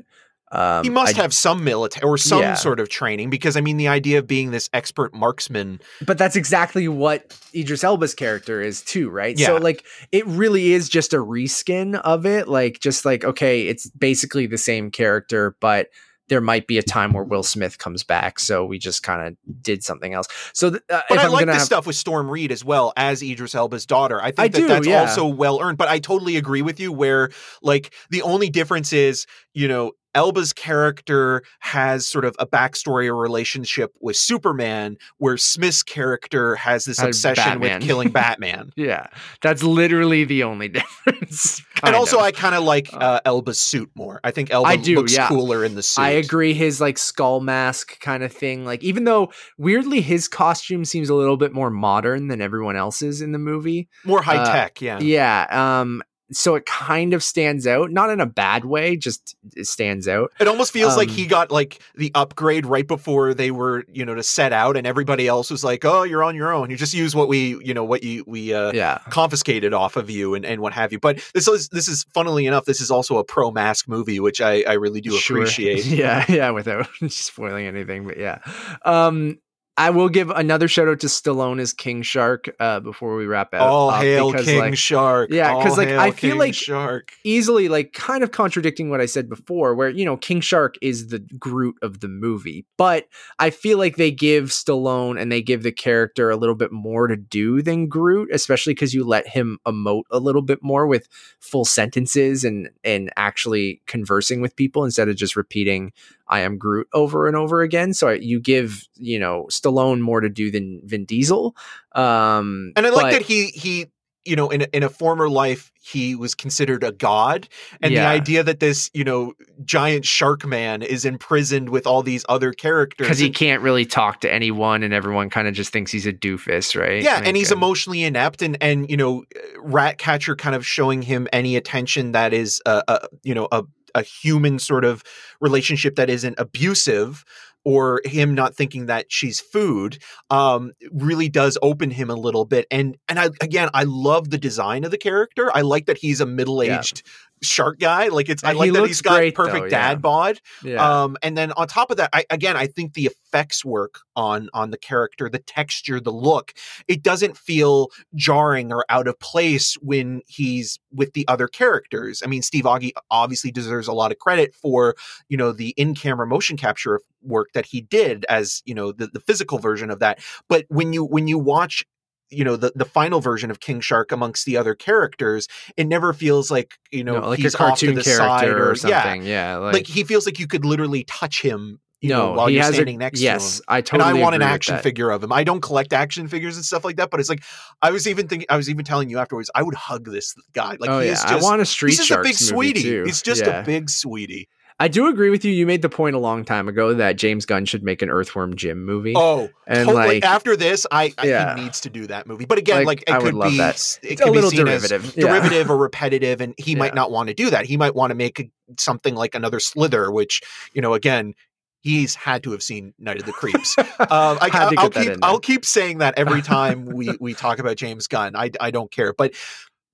um, he must I- have some military or some Yeah. sort of training because I mean the idea of being this expert marksman But that's exactly what Idris Elba's character is too, right? Yeah. So like it really is just a reskin of it. Like just like okay, it's basically the same character, but there might be a time where Will Smith comes back, so we just kind of did something else. So th- uh, But if I I'm like this have, stuff with Storm Reid as well as Idris Elba's daughter. I think I that do, that's yeah. also well earned. But I totally agree with you where like the only difference is, you know, Elba's character has sort of a backstory or relationship with Superman, where Smith's character has this obsession Batman. with killing Batman. yeah, that's literally the only difference. and also, of. I kind of like Uh, uh, Elba's suit more. I think Elba I do, looks yeah. cooler in the suit. I agree. His like skull mask kind of thing. Like, even though weirdly his costume seems a little bit more modern than everyone else's in the movie. More high uh, tech, yeah. Yeah. Um. So it kind of stands out, not in a bad way, just it stands out. It almost feels like Um, he got like the upgrade right before they were, you know, to set out, and everybody else was like, "Oh, you're on your own. You just use what we, you know, what you we uh, Yeah. confiscated off of you, and, and what have you." But this is this is funnily enough, this is also a pro mask movie, which I I really do Sure. appreciate. yeah. Yeah. Without spoiling anything, but yeah. Um. I will give another shout out to Stallone as King Shark uh, before we wrap out. All uh, hail because, King like, Shark. Yeah, because like, I feel King like- Shark. easily like kind of contradicting what I said before, where you know King Shark is the Groot of the movie, but I feel like they give Stallone and they give the character a little bit more to do than Groot, especially because you let him emote a little bit more with full sentences and and actually conversing with people instead of just repeating "I am Groot" over and over again. So you give you know Stallone more to do than Vin Diesel. Um, And I like but- that he he you know in a, in a former life he was considered a god and the idea that this you know giant shark man is imprisoned with all these other characters because he can't really talk to anyone and everyone kind of just thinks he's a doofus right yeah Like, and he's uh, emotionally inept and and you know ratcatcher kind of showing him any attention that is a, a you know a a human sort of relationship that isn't abusive or him not thinking that she's food um really does open him a little bit. And and I again I love the design of the character. I like that he's a middle-aged shark guy like it's I like that he's got great, perfect though, dad yeah. bod yeah um, and then on top of that, I, again, I think the effects work on on the character, the texture, the look. It doesn't feel jarring or out of place when he's with the other characters. I mean, Steve Agee obviously deserves a lot of credit for you know the in camera motion capture work that he did as you know the, the physical version of that. But when you when you watch you know the, the final version of King Shark amongst the other characters, it never feels like you know no, like a he's off to cartoon the character side or, or, yeah, something yeah, like, like, he feels like you could literally touch him you know, no while he you're standing a, next yes to him. i And I want an action figure of him. I don't collect action figures and stuff like that, but it's like I was even thinking I was even telling you afterwards, I would hug this guy. Like oh he yeah is i want a street he's just a big sweetie. too. He's just Yeah. a big sweetie. I do agree with you you made the point a long time ago that james gunn should make an earthworm jim movie Oh, and totally. like after this, I, I Yeah. he needs to do that movie. But again, Like, like, it I would could love be that. it could a be little seen as derivative yeah. derivative or repetitive, and he might not want to do that. He might want to make something like another Slither, which you know, again, he's had to have seen Night of the Creeps. Um, I, Had to I'll keep. I'll keep saying that every time we we talk about James Gunn. I I don't care, but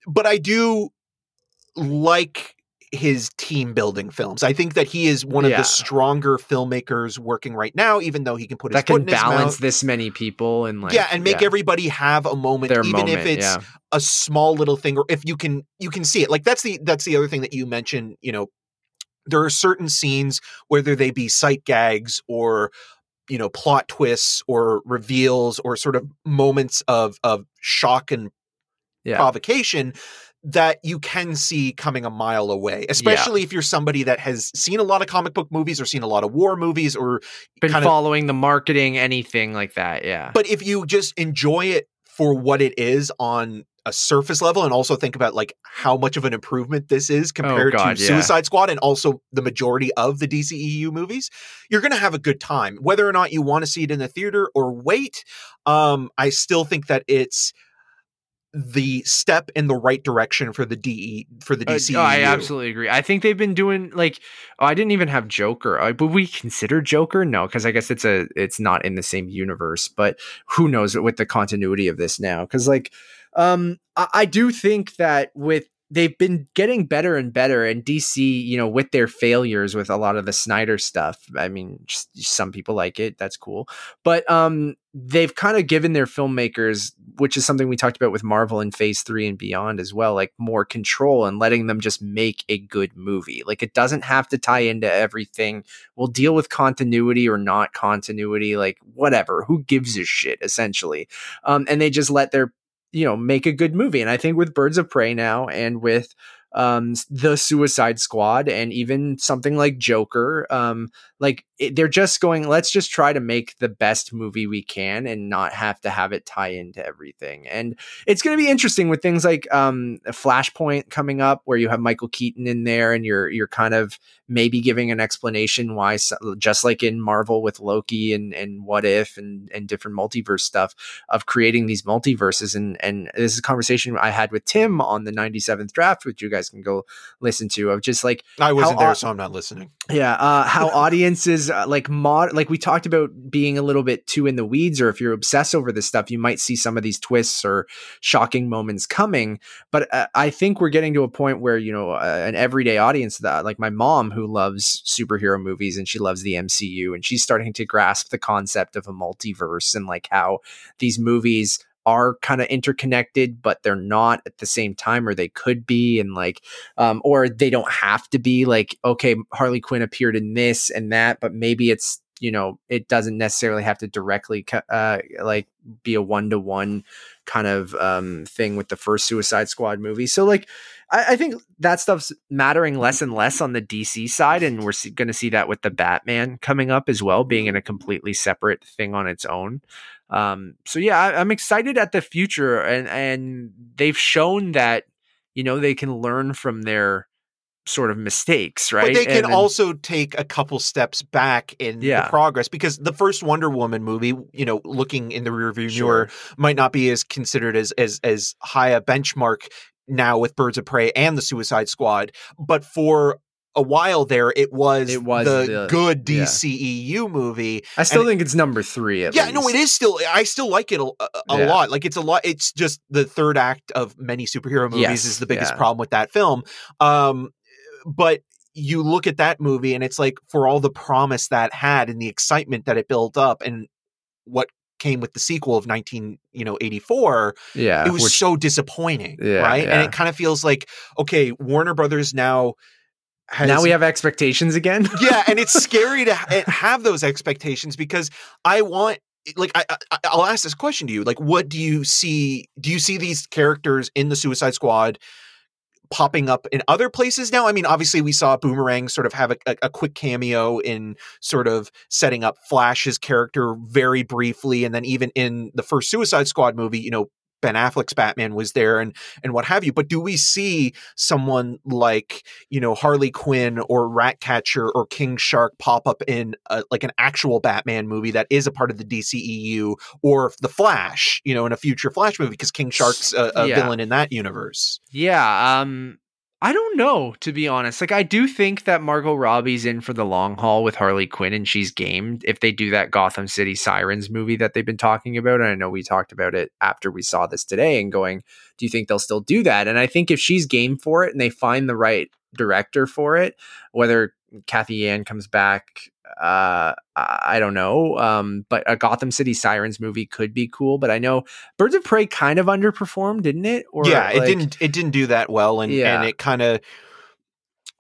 but I do like his team building films. I think that he is one of Yeah. the stronger filmmakers working right now, even though he can put his that can balance this many people and like yeah, and make everybody have a moment, their even moment if it's yeah a small little thing, or if you can you can see it. Like that's the that's the other thing that you mentioned. You know, there are certain scenes, whether they be sight gags or you know plot twists or reveals or sort of moments of of shock and yeah provocation that you can see coming a mile away especially if you're somebody that has seen a lot of comic book movies or seen a lot of war movies or been kind of following the marketing anything like that yeah but if you just enjoy it for what it is on a surface level and also think about like how much of an improvement this is compared Oh, God, to yeah. Suicide Squad and also the majority of the DCEU movies, you're going to have a good time. Whether or not you want to see it in the theater or wait, um, I still think that it's the step in the right direction for the DE for the DC. Uh, oh, I absolutely agree. I think they've been doing like oh, I didn't even have Joker. Uh, Would we consider Joker? No, because I guess it's a it's not in the same universe. But who knows with the continuity of this now? Because like um I, I do think that with they've been getting better and better and dc you know with their failures with a lot of the snyder stuff i mean some people like it that's cool. But um they've kind of given their filmmakers which is something we talked about with marvel in phase three and beyond as well like more control and letting them just make a good movie. Like it doesn't have to tie into everything. We'll deal with continuity or not continuity like whatever who gives a shit essentially. Um and they just let their you know make a good movie and i think with birds of prey now and with um the suicide squad and even something like joker um like it, they're just going let's just try to make the best movie we can and not have to have it tie into everything and it's going to be interesting with things like um flashpoint coming up where you have michael keaton in there and you're you're kind of maybe giving an explanation why just like in marvel with loki and and what if and and different multiverse stuff of creating these multiverses and and this is a conversation i had with tim on the 97th draft which you guys can go listen to of just like I wasn't there, so I'm not listening. Yeah uh how audiences uh, like mod like we talked about being a little bit too in the weeds or if you're obsessed over this stuff you might see some of these twists or shocking moments coming. But uh, i think we're getting to a point where you know uh, an everyday audience that like my mom who loves superhero movies and she loves the mcu and she's starting to grasp the concept of a multiverse and like how these movies are kind of interconnected but they're not at the same time or they could be and like um or they don't have to be like okay harley quinn appeared in this and that but maybe it's you know it doesn't necessarily have to directly uh like be a one-to-one kind of um thing with the first suicide squad movie. So like I, I think that stuff's mattering less and less on the dc side and we're going to see that with the batman coming up as well being in a completely separate thing on its own um, so yeah, I, am excited at the future, and and they've shown that you know they can learn from their sort of mistakes, right? But they can then, also take a couple steps back in yeah. the progress because the first Wonder Woman movie, you know, looking in the rearview sure. mirror, might not be as considered as as as high a benchmark now with Birds of Prey and the Suicide Squad, but for a while there, it was, it was the, the good DCEU yeah. movie. I still and think it's number three. yeah, least. no, it is still. I still like it a, a yeah. lot. Like it's a lot. It's just the third act of many superhero movies yes. is the biggest yeah. problem with that film. Um, but you look at that movie and it's like for all the promise that had and the excitement that it built up and what came with the sequel of 19 you know 84 yeah it was which, so disappointing yeah, right yeah. and it kind of feels like okay warner brothers now has, now we have expectations again. yeah, and it's scary to eh, have those expectations because I want eh, like I, I will ask this question to you like what do you see do you see these characters in the Suicide Squad popping up in other places now. I mean, obviously, we saw Boomerang sort of have a, a, a, quick cameo in sort of setting up Flash's character very briefly. And then even in the first Suicide Squad movie, you know, Ben Affleck's Batman was there and and what have you. But do we see someone like you know Harley Quinn or Ratcatcher or King Shark pop up in a, like an actual Batman movie that is a part of the DCEU or the Flash, you know, in a future Flash movie because King Shark's a, a yeah. villain in that universe? Yeah. Um. I don't know, to be honest. Like, I do think that Margot Robbie's in for the long haul with Harley Quinn, and she's game if they do that Gotham City Sirens movie that they've been talking about. And I know we talked about it after we saw this today, and going, do you think they'll still do that? And I think if she's game for it and they find the right director for it, whether Cathy Yan comes back uh i don't know um but a gotham city sirens movie could be cool but i know birds of prey kind of underperformed didn't it or yeah like, it didn't it didn't do that well and yeah. and it kind of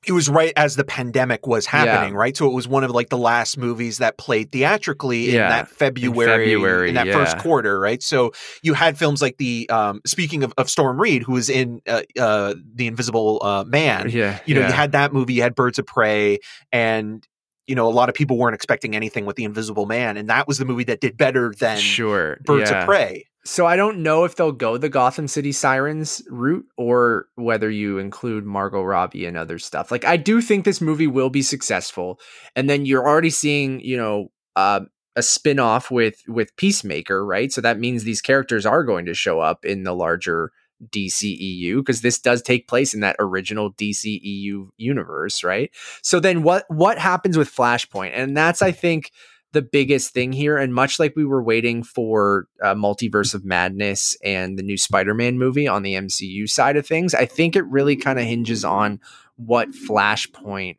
it was right as the pandemic was happening, yeah. right? So it was one of like the last movies that played theatrically yeah. in that February, in, February, in that yeah. first quarter, right? So you had films like the um, speaking of, of Storm Reid, who was in uh, uh, the Invisible uh, Man. Yeah, you know, you had that movie, you had Birds of Prey, and you know, a lot of people weren't expecting anything with the Invisible Man, and that was the movie that did better than sure Birds of Prey. So I don't know if they'll go the Gotham City Sirens route or whether you include Margot Robbie and other stuff. Like I do think this movie will be successful, and then you're already seeing, you know, uh, a spin-off with with Peacemaker, right? So that means these characters are going to show up in the larger DCEU because this does take place in that original DCEU universe, right? So then what what happens with Flashpoint? And that's I think the biggest thing here and much like we were waiting for uh, Multiverse of Madness and the new Spider-Man movie on the MCU side of things, I think it really kind of hinges on what Flashpoint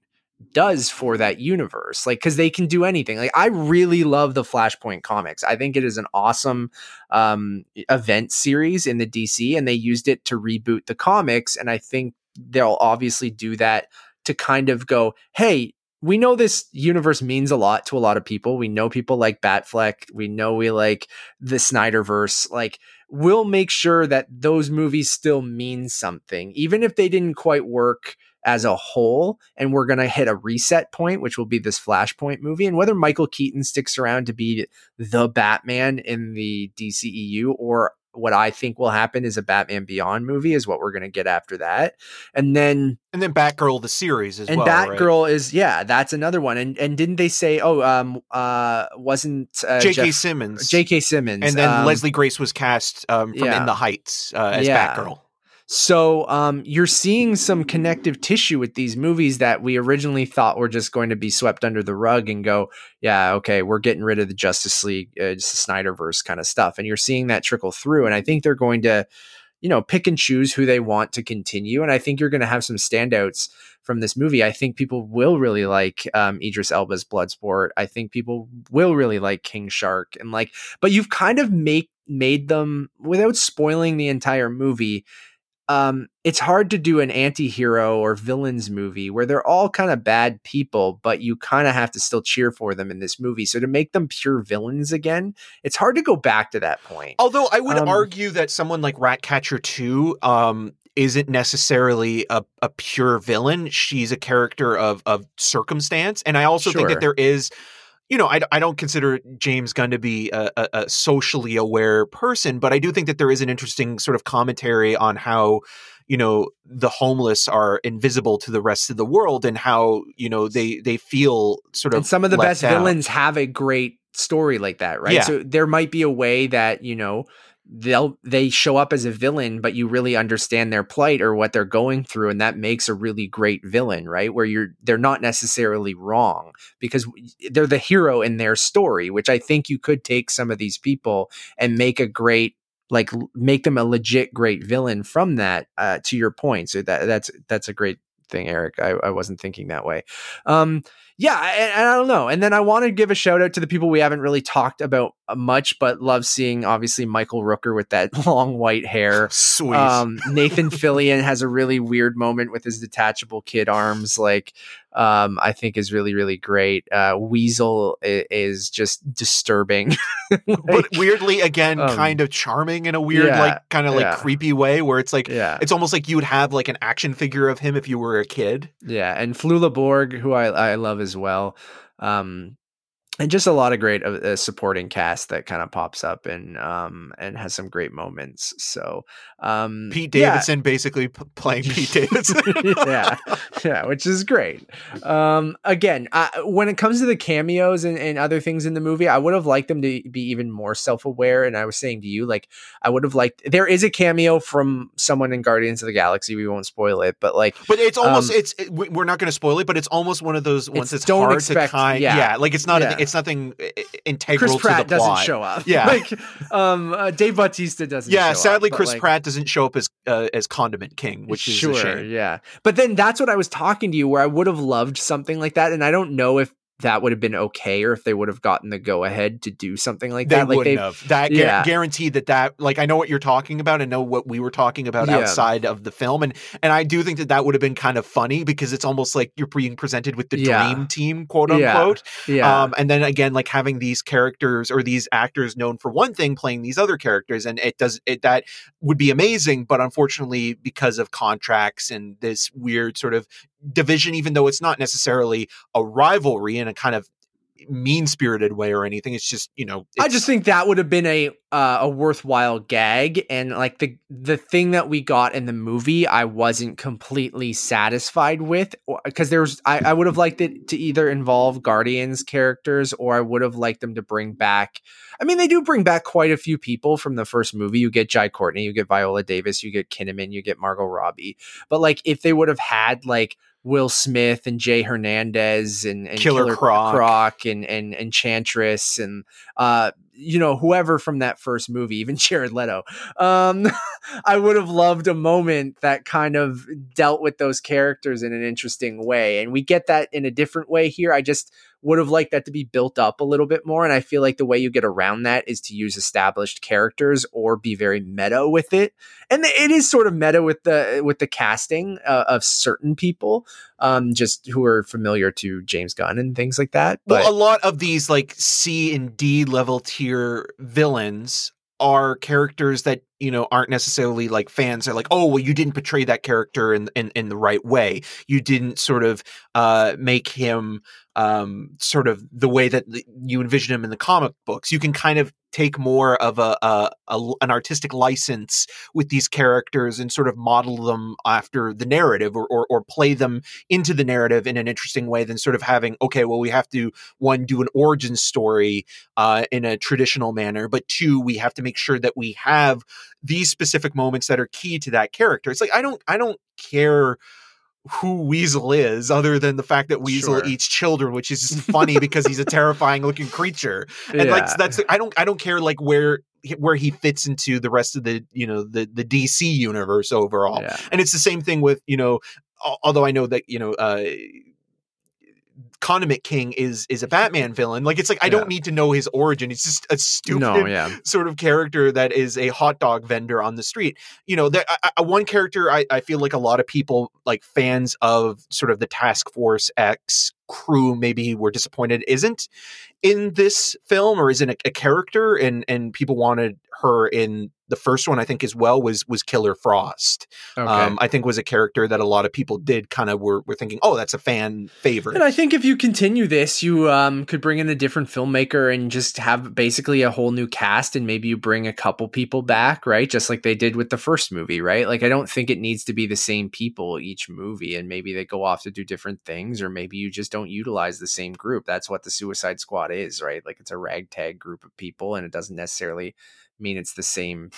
does for that universe like because they can do anything like i really love the flashpoint comics i think it is an awesome um event series in the dc and they used it to reboot the comics and i think they'll obviously do that to kind of go hey we know this universe means a lot to a lot of people. We know people like Batfleck. We know we like the Snyderverse. Like, we'll make sure that those movies still mean something, even if they didn't quite work as a whole. And we're going to hit a reset point, which will be this Flashpoint movie. And whether Michael Keaton sticks around to be the Batman in the DCEU or what I think will happen is a Batman Beyond movie is what we're going to get after that. And then and then Batgirl the series as and well. And Batgirl right? is yeah, that's another one. And and didn't they say oh um uh wasn't uh, J.K. Simmons J.K. Simmons and then um, Leslie Grace was cast um, from yeah. In the Heights uh, as yeah. Batgirl. So um, you're seeing some connective tissue with these movies that we originally thought were just going to be swept under the rug and go, yeah, okay, we're getting rid of the Justice League, uh, just the Snyderverse kind of stuff, and you're seeing that trickle through. And I think they're going to, you know, pick and choose who they want to continue. And I think you're going to have some standouts from this movie. I think people will really like um, Idris Elba's Bloodsport. I think people will really like King Shark, and like, but you've kind of make made them without spoiling the entire movie um, it's hard to do an anti-hero or villains movie where they're all kind of bad people, but you kind of have to still cheer for them in this movie. So to make them pure villains again, it's hard to go back to that point. Although I would um, argue that someone like Ratcatcher 2 um, isn't necessarily a, a pure villain. She's a character of of circumstance. And I also sure. think that there is you know, I, I don't consider James Gunn to be a, a, a, socially aware person, but I do think that there is an interesting sort of commentary on how, you know, the homeless are invisible to the rest of the world and how, you know, they they feel sort of. And some of the best out. villains have a great story like that, right? Yeah. So there might be a way that, you know, they'll they show up as a villain but you really understand their plight or what they're going through and that makes a really great villain right? Where you're they're not necessarily wrong because they're the hero in their story which i think you could take some of these people and make a great like make them a legit great villain from that uh, to your point. So that that's that's a great thing eric. I, I wasn't thinking that way. Um yeah, and, and, I don't know. And then I want to give a shout out to the people we haven't really talked about uh, much, but love seeing obviously Michael Rooker with that long white hair. Sweet. Um, Nathan Fillion has a really weird moment with his detachable kid arms. Like, um, I think is really really great. Uh, Weasel is, is just disturbing, like, but weirdly again um, kind of charming in a weird yeah, like kind of like yeah. creepy way where it's like yeah. it's almost like you would have like an action figure of him if you were a kid. Yeah, and Flula Borg, who I I love as well. Um, and just a lot of great uh, supporting cast that kind of pops up and um and has some great moments. So um Pete Davidson yeah. basically p- playing Pete Davidson, yeah, yeah, which is great. Um, again, I, when it comes to the cameos and, and other things in the movie, I would have liked them to be even more self aware. And I was saying to you, like, I would have liked there is a cameo from someone in Guardians of the Galaxy. We won't spoil it, but like, but it's almost um, it's it, we're not going to spoil it, but it's almost one of those ones that's hard expect, to kind. Yeah, yeah, like it's not yeah. a, it's nothing integral Chris Pratt to the plot. doesn't show up. Yeah, like um, uh, Dave Bautista doesn't. Yeah, sadly, up, Chris like, Pratt doesn't show up as uh, as Condiment King, which is sure. Yeah, but then that's what I was talking to you, where I would have loved something like that, and I don't know if that would have been okay or if they would have gotten the go ahead to do something like they that. Like wouldn't have. That yeah. guaranteed that that like I know what you're talking about and know what we were talking about yeah. outside of the film and and I do think that that would have been kind of funny because it's almost like you're being presented with the yeah. dream team quote unquote. Yeah. Um, and then again like having these characters or these actors known for one thing playing these other characters and it does it that would be amazing but unfortunately because of contracts and this weird sort of division, even though it's not necessarily a rivalry in a kind of mean spirited way or anything. It's just you know. I just think that would have been a uh, a worthwhile gag, and like the the thing that we got in the movie, I wasn't completely satisfied with because there's I, I would have liked it to either involve Guardians characters or I would have liked them to bring back. I mean, they do bring back quite a few people from the first movie. You get Jai Courtney, you get Viola Davis, you get Kinnaman, you get Margot Robbie. But like, if they would have had like Will Smith and Jay Hernandez and, and Killer, Killer Croc. Croc, and and Enchantress and uh you know whoever from that first movie, even Jared Leto. Um, I would have loved a moment that kind of dealt with those characters in an interesting way, and we get that in a different way here. I just would have liked that to be built up a little bit more. And I feel like the way you get around that is to use established characters or be very meta with it. And it is sort of meta with the with the casting uh, of certain people, um, just who are familiar to James Gunn and things like that. But well, a lot of these like C and D level tier villains are characters that you know aren't necessarily like fans are like oh well you didn't portray that character in in, in the right way. You didn't sort of uh make him um sort of the way that you envision him in the comic books. You can kind of take more of a, a, a, an artistic license with these characters and sort of model them after the narrative or, or, or play them into the narrative in an interesting way than sort of having okay well we have to one do an origin story uh, in a traditional manner but two we have to make sure that we have these specific moments that are key to that character. It's like I don't I don't care who Weasel is, other than the fact that Weasel Sure. eats children, which is just funny because he's a terrifying looking creature. And like Yeah. that's I don't I don't care like where where he fits into the rest of the you know the the DC universe overall. Yeah. And it's the same thing with you know although I know that you know. uh Condiment King is is a Batman villain. Like it's like I Yeah. don't need to know his origin. It's just a stupid No, yeah. sort of character that is a hot dog vendor on the street. You know, that I, I, one character I, I feel like a lot of people, like fans of sort of the Task Force X crew, maybe were disappointed isn't in this film or isn't a, a character, and and people wanted her in the first one. I think as well was was Killer Frost. Okay. Um, I think was a character that a lot of people did kind of were were thinking, oh, that's a fan favorite. And I think if you continue this, you um, could bring in a different filmmaker and just have basically a whole new cast, and maybe you bring a couple people back, right? Just like they did with the first movie, right? Like I don't think it needs to be the same people each movie, and maybe they go off to do different things, or maybe you just don't utilize the same group. That's what the Suicide Squad is, right? Like it's a ragtag group of people, and it doesn't necessarily mean it's the same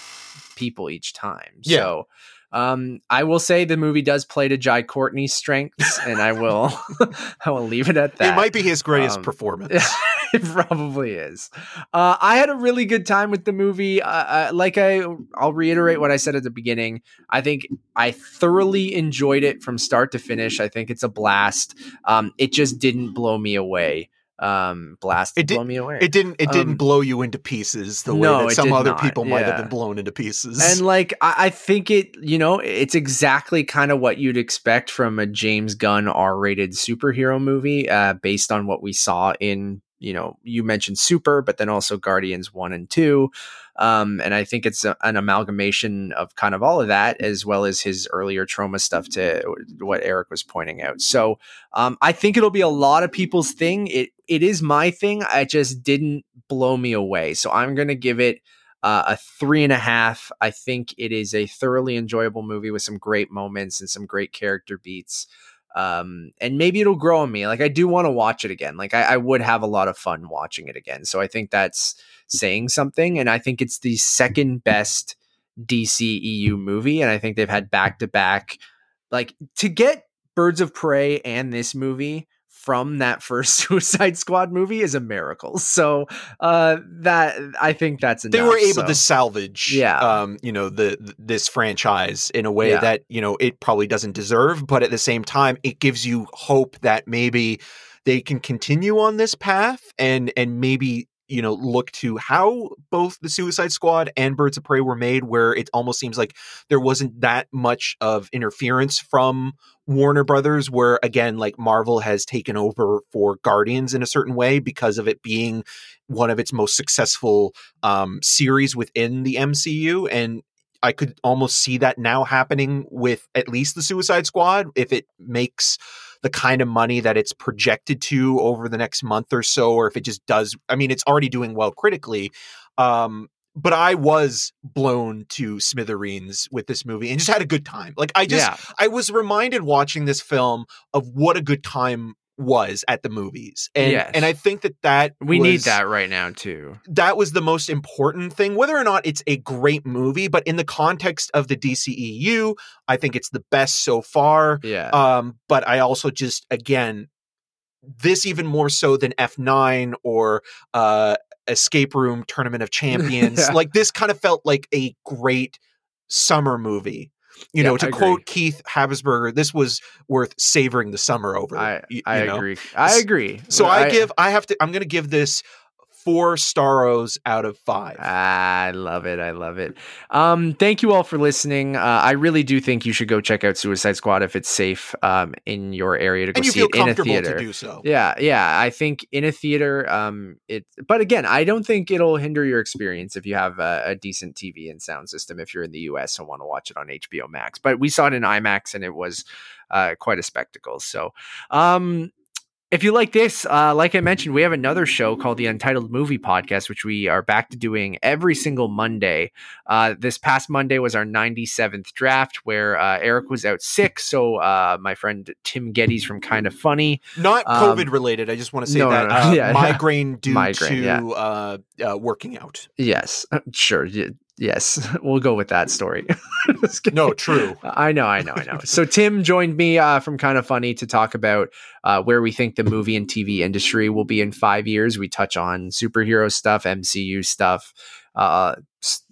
people each time. Yeah. So. Um, I will say the movie does play to Jai Courtney's strengths, and I will, I will leave it at that. it might be his greatest Um, performance. it probably is. Uh, I had a really good time with the movie. Uh, uh, like I, I'll reiterate what I said at the beginning. I think I thoroughly enjoyed it from start to finish. I think it's a blast. Um, it just didn't blow me away. Um, blast It did- blow me away. It didn't. It didn't Um, blow you into pieces the way that some other not, people might have been blown into pieces. And like I, I think it, you know, it's exactly kind of what you'd expect from a James Gunn R-rated superhero movie, uh, based on what we saw in, you know, you mentioned Super, but then also Guardians one and two, um, and I think it's a, an amalgamation of kind of all of that, as well as his earlier Troma stuff to what Eric was pointing out. So um, I think it'll be a lot of people's thing. It it is my thing. I just didn't blow me away, so I'm gonna give it uh, a three and a half. I think it is a thoroughly enjoyable movie with some great moments and some great character beats. Um, and maybe it'll grow on me. Like I do want to watch it again. Like I, I would have a lot of fun watching it again. So I think that's saying something. And I think it's the second best DC EU movie. And I think they've had back to back, like to get Birds of Prey and this movie from that first Suicide Squad movie is a miracle. So uh that I think that's enough. they were able So- to salvage, Yeah. um, you know, the, th- this franchise in a way Yeah. that you know it probably doesn't deserve, but at the same time, it gives you hope that maybe they can continue on this path and and maybe you know look to how both the Suicide Squad and Birds of Prey were made, where it almost seems like there wasn't that much of interference from Warner Brothers, where again, like Marvel has taken over for Guardians in a certain way because of it being one of its most successful um, series within the MCU. And I could almost see that now happening with at least the Suicide Squad if it makes the kind of money that it's projected to over the next month or so, or if it just does. I mean, it's already doing well critically. Um, but I was blown to smithereens with this movie and just had a good time. Like I just yeah. I was reminded watching this film of what a good time was at the movies. And Yes. and I think that that We need that right now too. that was the most important thing whether or not it's a great movie, but in the context of the DCEU, I think it's the best so far. Yeah. Um but I also just again this even more so than F9 or uh Escape Room Tournament of Champions. Yeah. Like this kind of felt like a great summer movie. You Yeah, know, to I quote. Keith Habsburger, this was worth savoring the summer over. I, you know? agree. I agree. So I, give I have to I'm going to give this 4 staros out of 5. I love it. I love it. Um, thank you all for listening. Uh, I really do think you should go check out Suicide Squad if it's safe um, in your area to go see it in a theater. to do so. Yeah, yeah. I think in a theater, um, it. But again, I don't think it'll hinder your experience if you have a, a decent TV and sound system. If you're in the US and want to watch it on HBO Max, but we saw it in IMAX and it was uh, quite a spectacle. So, um, if you like this, uh, like I mentioned, we have another show called the Untitled Movie Podcast, which we are back to doing every single Monday. Uh, this past Monday was our 97th draft, where uh, Eric was out sick. So uh, my friend Tim Gettys from Kind of Funny Not Um, COVID related. I just want to say no, that no, no. uh, Yeah, migraine due Migraine, to yeah. uh, uh, working out. Yes, sure. Yes, we'll go with that story. no, true. I know, I know, I know. so Tim joined me uh, from Kind of Funny to talk about uh, where we think the movie and TV industry will be in five years. We touch on superhero stuff, MCU stuff, uh,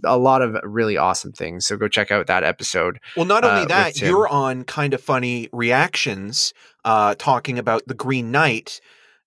a lot of really awesome things. So go check out that episode. Well, not only uh, that, you're on Kind of Funny Reactions, uh, talking about the Green Knight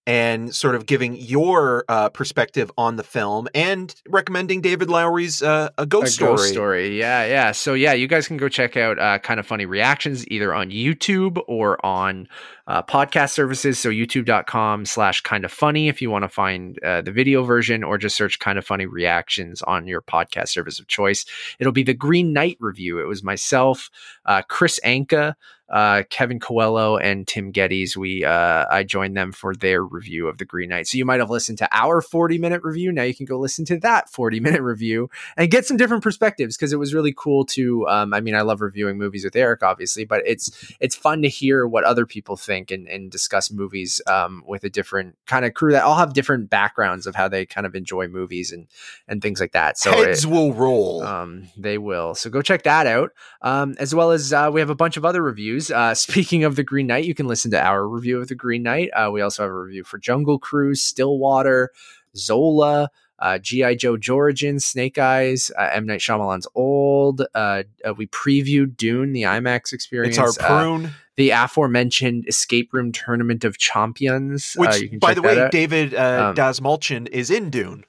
and sort of giving your uh, perspective on the film and recommending David Lowery's uh, a ghost a story. Ghost story, yeah, yeah. So yeah, you guys can go check out uh, kind of funny reactions either on YouTube or on uh, podcast services. So youtube.com slash kind of funny if you want to find uh, the video version, or just search kind of funny reactions on your podcast service of choice. It'll be the Green Knight review. It was myself, uh, Chris Anka uh, Kevin Coelho and Tim Gettys. We uh, I joined them for their review of the Green Knight. So you might have listened to our 40 minute review. Now you can go listen to that 40 minute review and get some different perspectives because it was really cool to. Um, I mean, I love reviewing movies with Eric, obviously, but it's it's fun to hear what other people think and, and discuss movies um, with a different kind of crew that all have different backgrounds of how they kind of enjoy movies and and things like that. So heads it, will roll. Um, they will. So go check that out. Um, as well as uh, we have a bunch of other reviews reviews. Uh, speaking of the Green Knight, you can listen to our review of the Green Knight. Uh, we also have a review for Jungle Cruise, Stillwater, Zola, uh, GI Joe Origin, Snake Eyes, uh, M Night Shyamalan's Old. Uh, uh, we previewed Dune, the IMAX experience. It's our prune. the aforementioned Escape Room Tournament of Champions. Which, by the way, out. David um, Dastmalchian is in Dune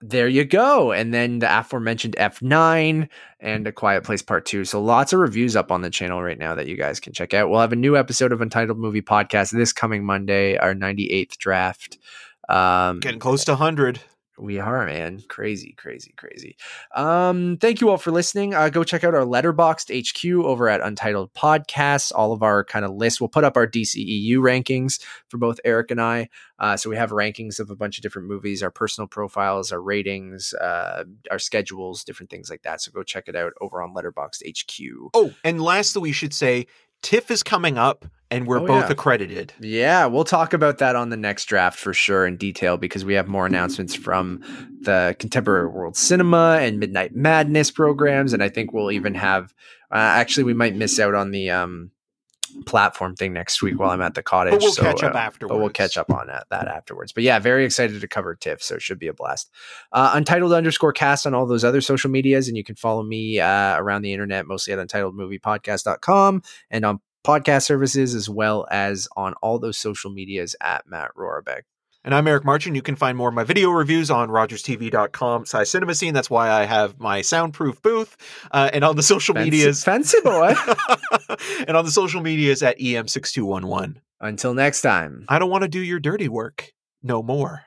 there you go. And then the aforementioned F9 and A Quiet Place Part 2. So lots of reviews up on the channel right now that you guys can check out. We'll have a new episode of Untitled Movie Podcast this coming Monday, our 98th draft. Um, Getting close to 100. We are, man. Crazy, crazy, crazy. Um, thank you all for listening. Uh, go check out our Letterboxd HQ over at Untitled Podcasts. All of our kind of lists. We'll put up our DCEU rankings for both Eric and I. Uh, so we have rankings of a bunch of different movies, our personal profiles, our ratings, uh, our schedules, different things like that. So go check it out over on Letterboxd HQ. Oh, and lastly, we should say TIFF is coming up and we're oh, both yeah. accredited. Yeah, we'll talk about that on the next draft for sure in detail because we have more announcements from the Contemporary World Cinema and Midnight Madness programs, and I think we'll even have. Uh, actually, we might miss out on the um, platform thing next week while I'm at the cottage. But we'll so, catch up uh, afterwards. But we'll catch up on that, that afterwards. But yeah, very excited to cover TIFF, so it should be a blast. Uh, Untitled underscore cast on all those other social medias, and you can follow me uh, around the internet, mostly at untitledmoviepodcast.com and on podcast services as well as on all those social medias at Matt Rohrbeck. And I'm Eric Marchin. You can find more of my video reviews on rogerstv.com slash cinema scene. That's why I have my soundproof booth. Uh, and on the social fancy, medias. Fancy boy. and on the social medias at EM6211. Until next time. I don't want to do your dirty work no more.